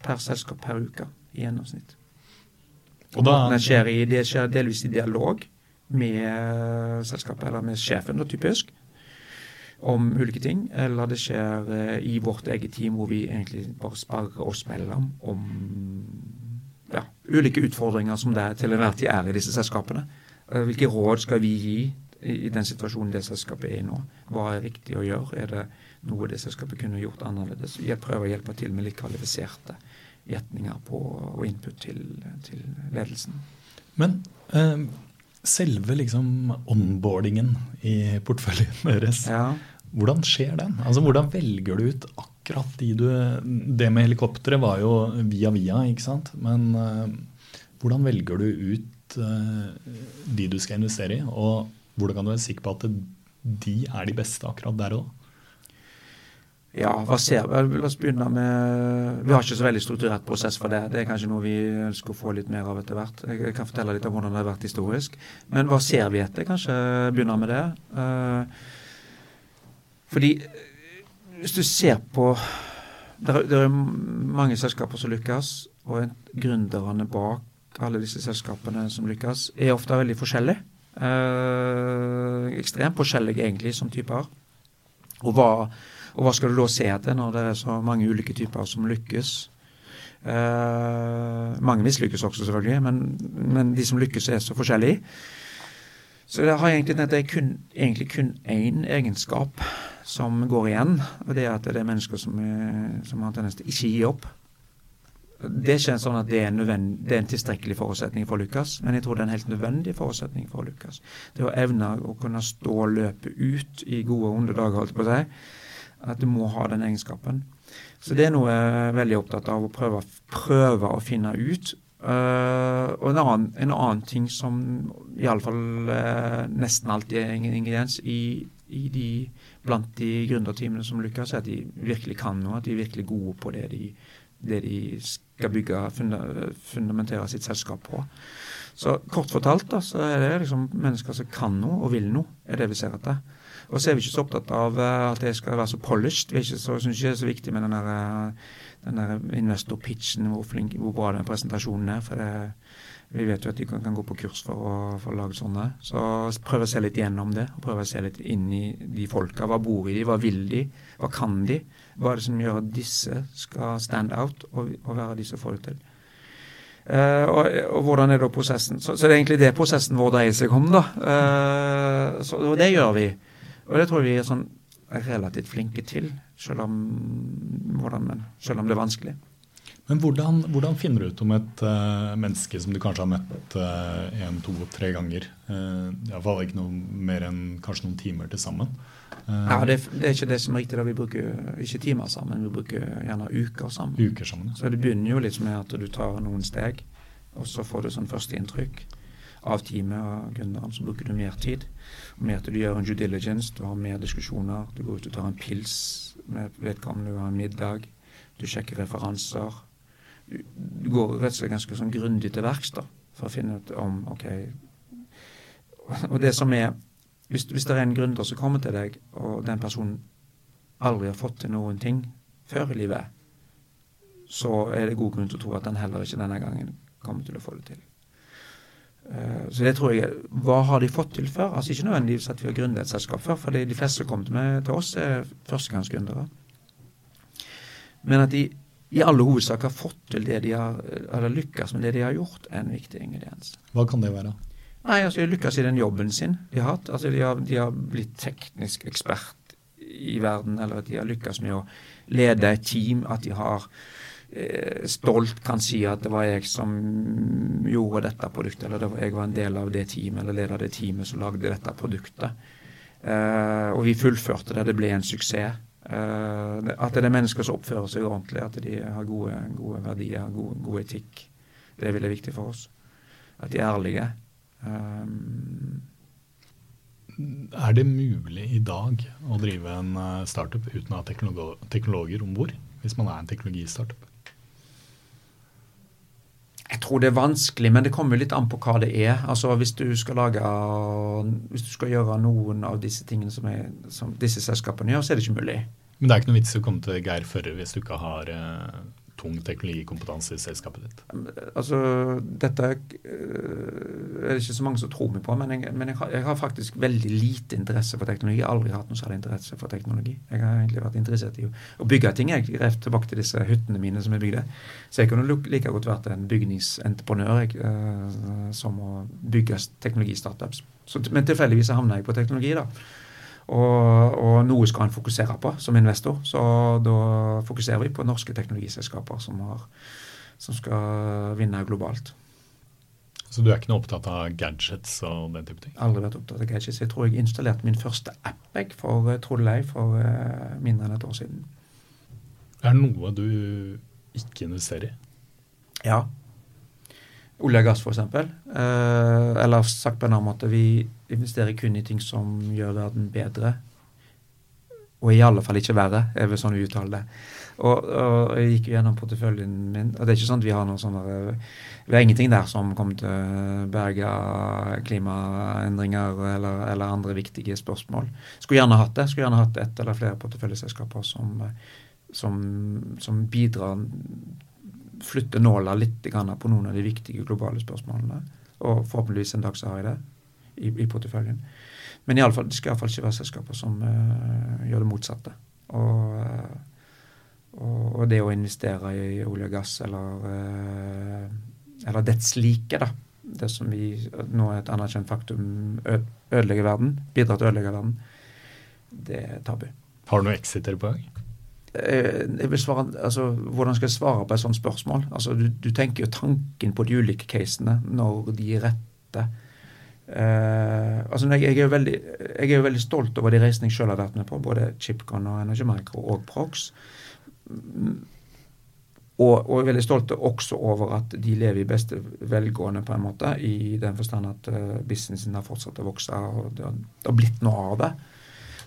S2: per selskap per uke i gjennomsnitt. Og da, skjer i, det skjer delvis i dialog med uh, selskapet, eller med sjefen, da, typisk, om ulike ting. Eller det skjer uh, i vårt eget team, hvor vi egentlig bare sparrer oss mellom om ja, ulike utfordringer som det til enhver tid er i disse selskapene. Uh, hvilke råd skal vi gi i den situasjonen det selskapet er i nå? Hva er riktig å gjøre? Er det noe det selskapet kunne gjort annerledes? Jeg prøver å hjelpe til med litt kvalifiserte gjetninger på og input til, til ledelsen.
S3: Men eh, selve liksom onboardingen i porteføljen deres, ja. hvordan skjer den? Altså Hvordan velger du ut akkurat de du Det med helikopteret var jo via via, ikke sant? Men uh, hvordan velger du ut uh, de du skal investere i? Og hvordan kan du være sikker på at de er de beste akkurat der og da?
S2: Ja, hva ser vi? La oss begynne med Vi har ikke så veldig strukturert prosess for det. Det er kanskje noe vi ønsker å få litt mer av etter hvert. Jeg kan fortelle litt om hvordan det har vært historisk. Men hva ser vi etter? Kanskje begynner med det. Uh, fordi hvis du ser på det er, det er mange selskaper som lykkes, og gründerne bak alle disse selskapene som lykkes, er ofte veldig forskjellige. Uh, ekstremt forskjellige egentlig som typer. Og hva og hva skal du da se etter når det er så mange ulike typer som lykkes? Uh, mange mislykkes også, selvfølgelig, men, men, de som lykkes, er så forskjellige. Så det har egentlig, det er kun, egentlig kun én egenskap som går igjen, og det er at det er mennesker som, er, som har en tendens til ikke gi opp. Det er ikke sånn at det er, det er, en tilstrekkelig forutsetning for å lykkes, men jeg tror det er en helt nødvendig forutsetning for å lykkes. Det å evne å kunne stå løpet ut i gode og onde dager, holdt på å si, at du må ha den egenskapen. Så det er noe jeg er veldig opptatt av å prøve, prøve å finne ut. Uh, og en annen, en annen, ting som iallfall uh, nesten alltid er ingen ingrediens i, i de, blant de gründerteamene som lykkes, er at de virkelig kan noe. At de er virkelig gode på det de, det de skal bygge, funda, fundamentere sitt selskap på. Så kort fortalt da, så er det liksom mennesker som kan noe og vil noe, er det vi ser etter. Og så er vi ikke så opptatt av eh, at det skal være så polished. Vi er ikke synes ikke det er så viktig med den der, eh, den der investor-pitchen, hvor, hvor bra den presentasjonen er. for det, vi vet jo at de kan, kan gå på kurs for å, for å lage sånne. Så prøve å se litt gjennom det. og Prøve å se litt inn i de folka. Hva bor i de, hva vil de, hva kan de? Hva er det som gjør at disse skal stand out og, og være de som får det til? Uh, og, og, hvordan er da prosessen? Så, så, det er egentlig det prosessen vår dreier seg om, da. Uh, så, og det gjør vi. Og det tror jeg vi er sånn relativt flinke til, selv om, hvordan, selv om det er vanskelig.
S3: Men hvordan, hvordan, finner du ut om et uh, menneske som du kanskje har møtt én, uh, to, tre ganger? Uh, Iallfall ikke noe mer enn kanskje noen timer til sammen.
S2: Uh, ja, det, det, er ikke det som er riktig. da Vi bruker ikke timer sammen, vi bruker gjerne uker sammen.
S3: Uker sammen. ja.
S2: Så det begynner jo litt med at du tar noen steg, og så får du sånn førsteinntrykk av teamet og gründeren. Så bruker du mer tid. Og at du gjør en due diligence, du har mer diskusjoner. Du går ut og tar en pils med vedkommende, du har en middag. Du sjekker referanser du går rett og slett ganske sånn grundig til verks for å finne ut om OK Og det som er hvis, hvis det er en gründer som kommer til deg, og den personen aldri har fått til noen ting før i livet, så er det god grunn til å tro at den heller ikke denne gangen kommer til å få det til. Uh, så det tror jeg Hva har de fått til før? Altså Ikke nødvendigvis at vi har gründet et selskap før, for de, fleste som kommer med til oss, er førstegangsgründere. Men at de i alle hovedsak har fått til det de har, eller lykkes med det de har gjort, er en viktig ingrediens.
S3: Hva kan det være?
S2: Nei, altså De har lykkes i den jobben sin de har hatt. Altså de har, de har blitt teknisk ekspert i verden, eller at de har lykkes med å lede et team. At de har eh, stolt kan si at det var jeg som gjorde dette produktet, eller det var, jeg var en del av det teamet, eller leder det teamet som lagde dette produktet. Eh, og vi fullførte det. Det ble en suksess. Eh, at det er mennesker som oppfører seg ordentlig, at de har gode, gode verdier, god, god, etikk. Det er veldig viktig for oss. At de er ærlige. Eh,
S3: er det mulig i dag å drive en eh, startup uten å ha teknologer om bord? Hvis man er en teknologistartup?
S2: Jeg tror det er vanskelig, men det kommer litt an på hva det er. Altså Hvis du skal lage, hvis du skal gjøre noen av disse tingene som, er, som disse selskapene gjør, så er det ikke mulig.
S3: Men det er ikke noe vits å komme til Geir Førre hvis du ikke har eh, tung teknologikompetanse i selskapet ditt?
S2: Altså, Dette eh, er det ikke så mange som tror meg på, men, jeg, men jeg, har, jeg, har, faktisk veldig lite interesse for teknologi. Jeg har aldri hatt noe særlig interesse for teknologi. Jeg har egentlig vært interessert i å, bygge ting. Jeg rev tilbake til disse hyttene mine som jeg bygde. Så jeg kunne like godt vært en bygningsentreprenør jeg, uh, som å bygge teknologistartups. Men tilfeldigvis havna jeg på teknologi. da. Og, og, noe skal en fokusere på som investor. Så da fokuserer vi på norske teknologiselskaper som, har, som skal vinne globalt.
S3: Så du er ikke noe opptatt av gadgets og den type ting?
S2: Aldri vært opptatt av gadgets. Jeg tror jeg installerte min første app jeg, for eh, Trollei for uh, mindre enn et år siden.
S3: Er det noe du ikke investerer i?
S2: Ja. Olje og gass, f.eks. Eh, eller sagt på en annen måte, vi investerer kun i ting som gjør verden bedre. Og i alle fall ikke verre, er vel sånn vi uttaler det. Og, og, jeg gikk gjennom porteføljen min, og det er ikke sånn at vi har noe sånne Vi har ingenting der som kommer til å berge klimaendringer eller, eller, andre viktige spørsmål. Skulle gjerne hatt det. Skulle gjerne hatt ett eller flere porteføljeselskaper som, som, som bidrar flytte nåla litt på noen av de viktige globale spørsmålene. Og forhåpentligvis en dag så har jeg det i, i porteføljen. Men i alle fall, det skal iallfall ikke være selskaper som uh, gjør det motsatte. Uh, og, og, det å investere i olje og gass eller, uh, eller dets like, da, det som vi nå er et anerkjent faktum ødelegger verden, bidrar til å ødelegge verden, det er tabu.
S3: Har du noen exiter på gang?
S2: Eh, jeg vil svare, altså, Hvordan skal jeg svare på et sånt spørsmål? Altså, du, du, tenker jo tanken på de ulike casene når de er rette. Uh, altså, jeg, jeg, er veldig, jeg, er jo veldig, stolt over de reisene jeg selv har vært med på, både Chipcon og Energy Micro og Prox. Og, og, jeg er veldig stolt også over at de lever i beste velgående, på en måte, i den forstand at uh, businessen har fortsatt å vokse, og det har, det har blitt noe av det.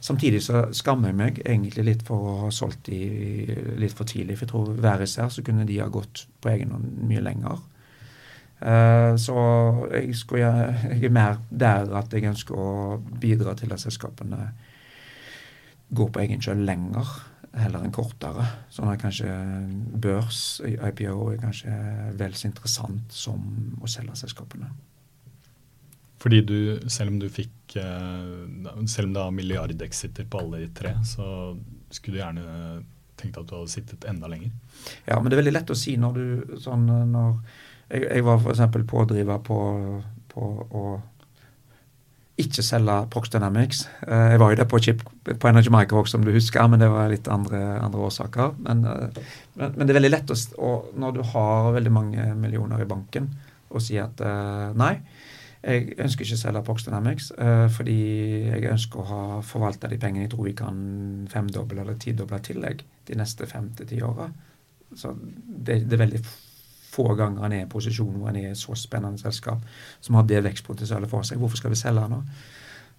S2: Samtidig så skammer jeg meg egentlig litt for å ha solgt de litt for tidlig. For jeg tror hver især så kunne de ha gått på egen hånd mye lenger. Uh, så jeg, skulle, jeg, er mer der at jeg ønsker å bidra til at selskapene går på egen kjøl lenger heller enn kortere. Sånn at kanskje børs, IPO, er kanskje vel så interessant som å selge selskapene.
S3: Fordi du, selv om du fikk eh, Selv om det var milliardexiter på alle de tre, så skulle du gjerne tenkt at du hadde sittet enda lenger?
S2: Ja, men det er veldig lett å si når du sånn når Jeg, jeg var f.eks. pådriver på, på å ikke selge Prox Dynamics. Eh, jeg var jo der på chip på Energy Micro også, som du husker, men det var litt andre, andre årsaker. Men, eh, men, men, det er veldig lett å, når du har veldig mange millioner i banken, å si at eh, nei, jeg ønsker ikke å selge Box Dynamics fordi jeg ønsker å ha forvalta de pengene jeg tror vi kan femdoble eller tidoble tillegg de neste fem til ti åra. Så det, det er veldig få ganger han er i en posisjon hvor han er i et så spennende selskap som har det vekstpotensialet for seg. Hvorfor skal vi selge nå?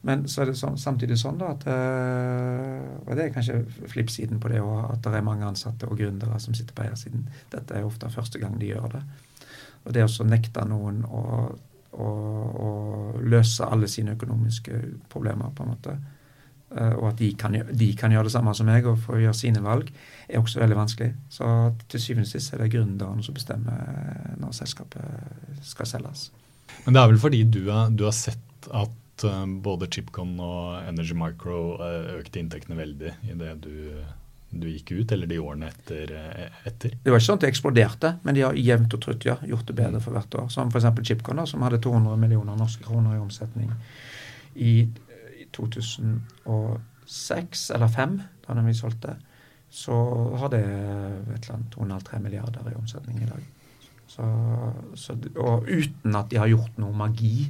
S2: Men så er det sånn, samtidig sånn da at øh, Og det er kanskje flippsiden på det òg, at det er mange ansatte og gründere som sitter på eiersiden. Dette er ofte første gang de gjør det. Og det å nekte noen å, å, å løse alle sine økonomiske problemer, på en måte, Eh, og at de kan, de kan, gjøre det samme som meg og få gjøre sine valg, er også veldig vanskelig. Så til syvende og sist er det gründeren som bestemmer når selskapet skal selges.
S3: Men det er vel fordi du, er, du har sett at uh, både Chipcon og Energy Micro uh, økte inntektene veldig i det du, du, gikk ut, eller de årene etter, etter?
S2: Det var ikke sånn at det eksploderte, men de har jevnt og trutt ja, gjort det bedre for hvert år. Som f.eks. Chipcon, da, som hadde 200 millioner norske kroner i omsetning i 2006 eller 2005, da vi solgte, så har det et eller annet 2,5-3 milliarder i omsetning i dag. Så, så, og uten at de har gjort noe magi,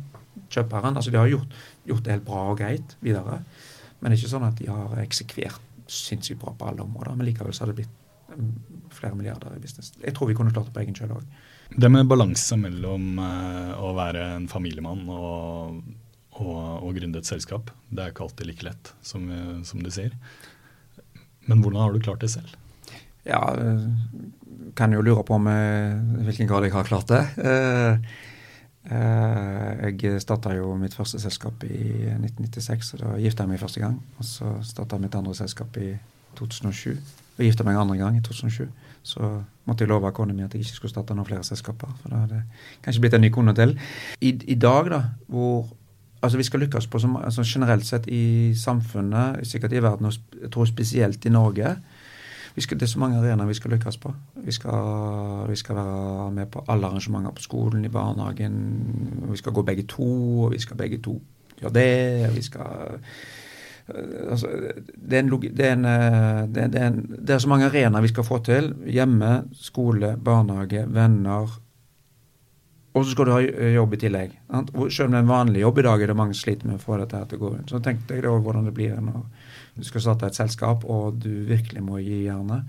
S2: kjøperen. Altså de har gjort, gjort, det helt bra og greit videre. Men det er ikke sånn at de har eksekvert sinnssykt bra på alle områder. Men likevel så har det blitt mm, flere milliarder i business. Jeg tror vi kunne klart det på egen kjøl òg.
S3: Det med balanse mellom uh, å være en familiemann og og, og gründe et selskap. Det er ikke alltid like lett, som, som, du sier. Men hvordan har du klart det selv?
S2: Ja, kan jo lure på med hvilken grad jeg har klart det. Eh, eh, jeg starta jo mitt første selskap i 1996, og da gifta jeg meg første gang. Og så starta mitt andre selskap i 2007, og gifta meg andre gang i 2007. Så måtte jeg love kona mi at jeg ikke skulle starte noen flere selskaper. For da hadde kanskje blitt en ny kone til. I, I, dag, da, hvor altså vi skal lykkes på som, altså generelt sett i samfunnet, sikkert i verden og jeg tror spesielt i Norge. Skal, det er så mange arenaer vi skal lykkes på. Vi skal, vi skal, være med på alle arrangementer på skolen, i barnehagen. Vi skal gå begge to, og vi skal begge to gjøre det. vi skal øh, altså, det, er en, det, er en, øh, det, er en, det er så mange arenaer vi skal få til. Hjemme, skole, barnehage, venner, og så skal du ha jobb i tillegg. Selv om det er en vanlig jobb i dag, er det mange som sliter med å få dette til å gå rundt. Så tenkte jeg da hvordan det blir når du skal starte et selskap og du virkelig må gi jernet.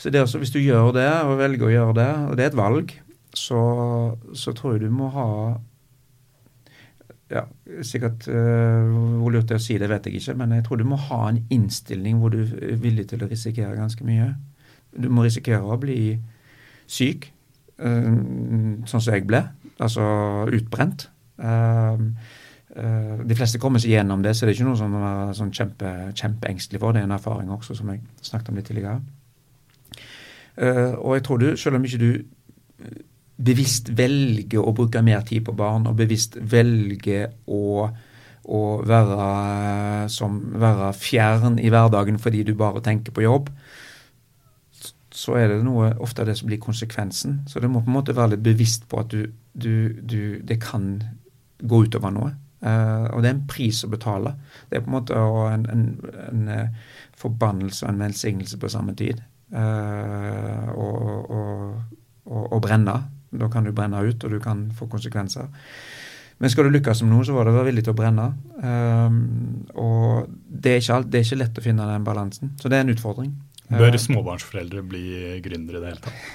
S2: Så det også, hvis du gjør det, og velger å gjøre det, og det er et valg, så, så tror jeg du må ha ja, sikkert uh, Hvor lurt det er å si det, vet jeg ikke, men jeg tror du må ha en innstilling hvor du er villig til å risikere ganske mye. Du må risikere å bli syk. Eh, sånn som jeg ble. Altså utbrent. Eh, de fleste kommer seg gjennom det, så det er ikke noe som er sånn kjempe, kjempeengstelig for. Det er en erfaring også, som jeg snakket om litt tidligere. og jeg tror du, selv om ikke du bevisst velger å bruke mer tid på barn, og bevisst velger å, å være, som, være fjern i hverdagen fordi du bare tenker på jobb, så er det noe ofte det som blir konsekvensen. Så du må på en måte være litt bevisst på at du, du, du, det kan gå utover noe. Uh, og det er en pris å betale. Det er på en måte en, en, en uh, forbannelse og en velsignelse på samme tid. Og, og, brenne. Da kan du brenne ut, og du kan få konsekvenser. Men skal du lykkes med noe, så var det å være villig til å brenne. og det er, alt, det er ikke lett å finne den balansen. Så det er en utfordring.
S3: Bør småbarnsforeldre bli gründere i det hele tatt?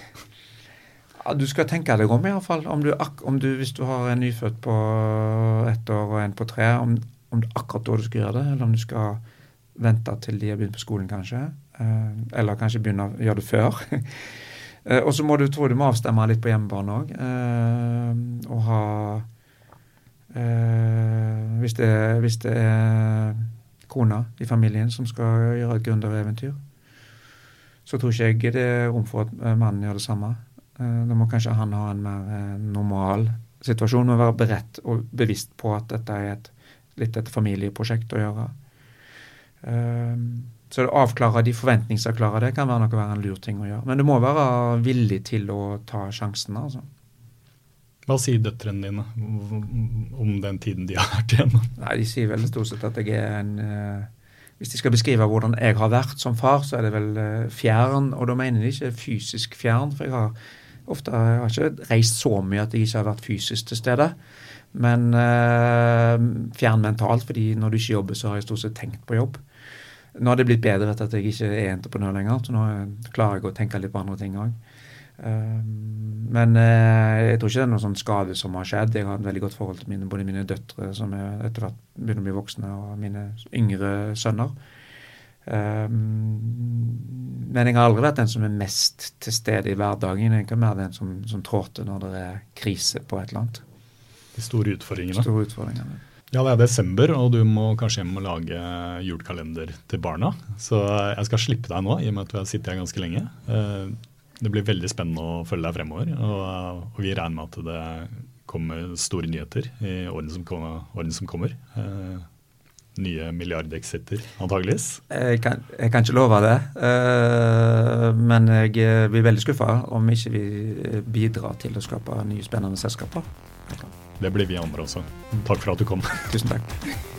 S2: Ja, Du skal tenke deg om, iallfall. Om, du, om du, hvis du har en nyfødt på ett år og en på tre, om, om det akkurat da du skal gjøre det, eller om du skal vente til de har begynt på skolen, kanskje. Eh, eller kanskje begynne å gjøre det før. Eh, og så må du tror du må avstemme litt på hjemmebane òg. Eh, og ha hvis det, hvis det er kona i familien som skal gjøre et gründereventyr, så tror ikke jeg det er rom for at mannen gjør det samme. Eh, da må kanskje han ha en mer eh, normal situasjon og være beredt og bevisst på at dette er et, litt et familieprosjekt å gjøre. Så å avklare de forventningsavklare det kan være være en lur ting å gjøre. Men du må være villig til å ta sjansen. altså.
S1: Hva sier døtrene dine om den tiden de har vært igjennom?
S2: Nei, De sier vel stort sett at jeg er en Hvis de skal beskrive hvordan jeg har vært som far, så er det vel fjern. Og da mener de ikke fysisk fjern, for jeg har ofte jeg har ikke reist så mye at jeg ikke har vært fysisk til stede. Men eh, fjern mentalt, fordi når du ikke jobber, så har jeg stort sett tenkt på jobb. Nå har det blitt bedre etter at jeg ikke er entreprenør lenger, så nå klarer jeg å tenke litt på andre ting òg. Ehm, men eh, jeg tror ikke det er noen sånn skade som har skjedd. Jeg har et veldig godt forhold til mine, både mine døtre, som er etter hvert begynner å bli voksne, og mine yngre sønner. Ehm, men jeg har aldri vært den som er mest til stede i hverdagen. Jeg er mer den som, som trår til når det er krise på et eller annet.
S1: De store utfordringene.
S2: Store utfordringene.
S1: Ja, det er desember, og du må kanskje hjem og lage julekalender til barna. Så jeg skal slippe deg nå, i og med at du har sittet her ganske lenge. Eh, det blir veldig spennende å følge deg fremover. Og, og vi regner med at det kommer store nyheter i årene som kommer. Årene som kommer. Eh, nye milliardexiter, antageligvis.
S2: Jeg kan, jeg kan, ikke love det. Uh, men jeg blir veldig skuffa om ikke vi bidrar til å skape nye, spennende selskaper.
S1: Det blir vi andre også. Takk for at du kom.
S2: Tusen takk.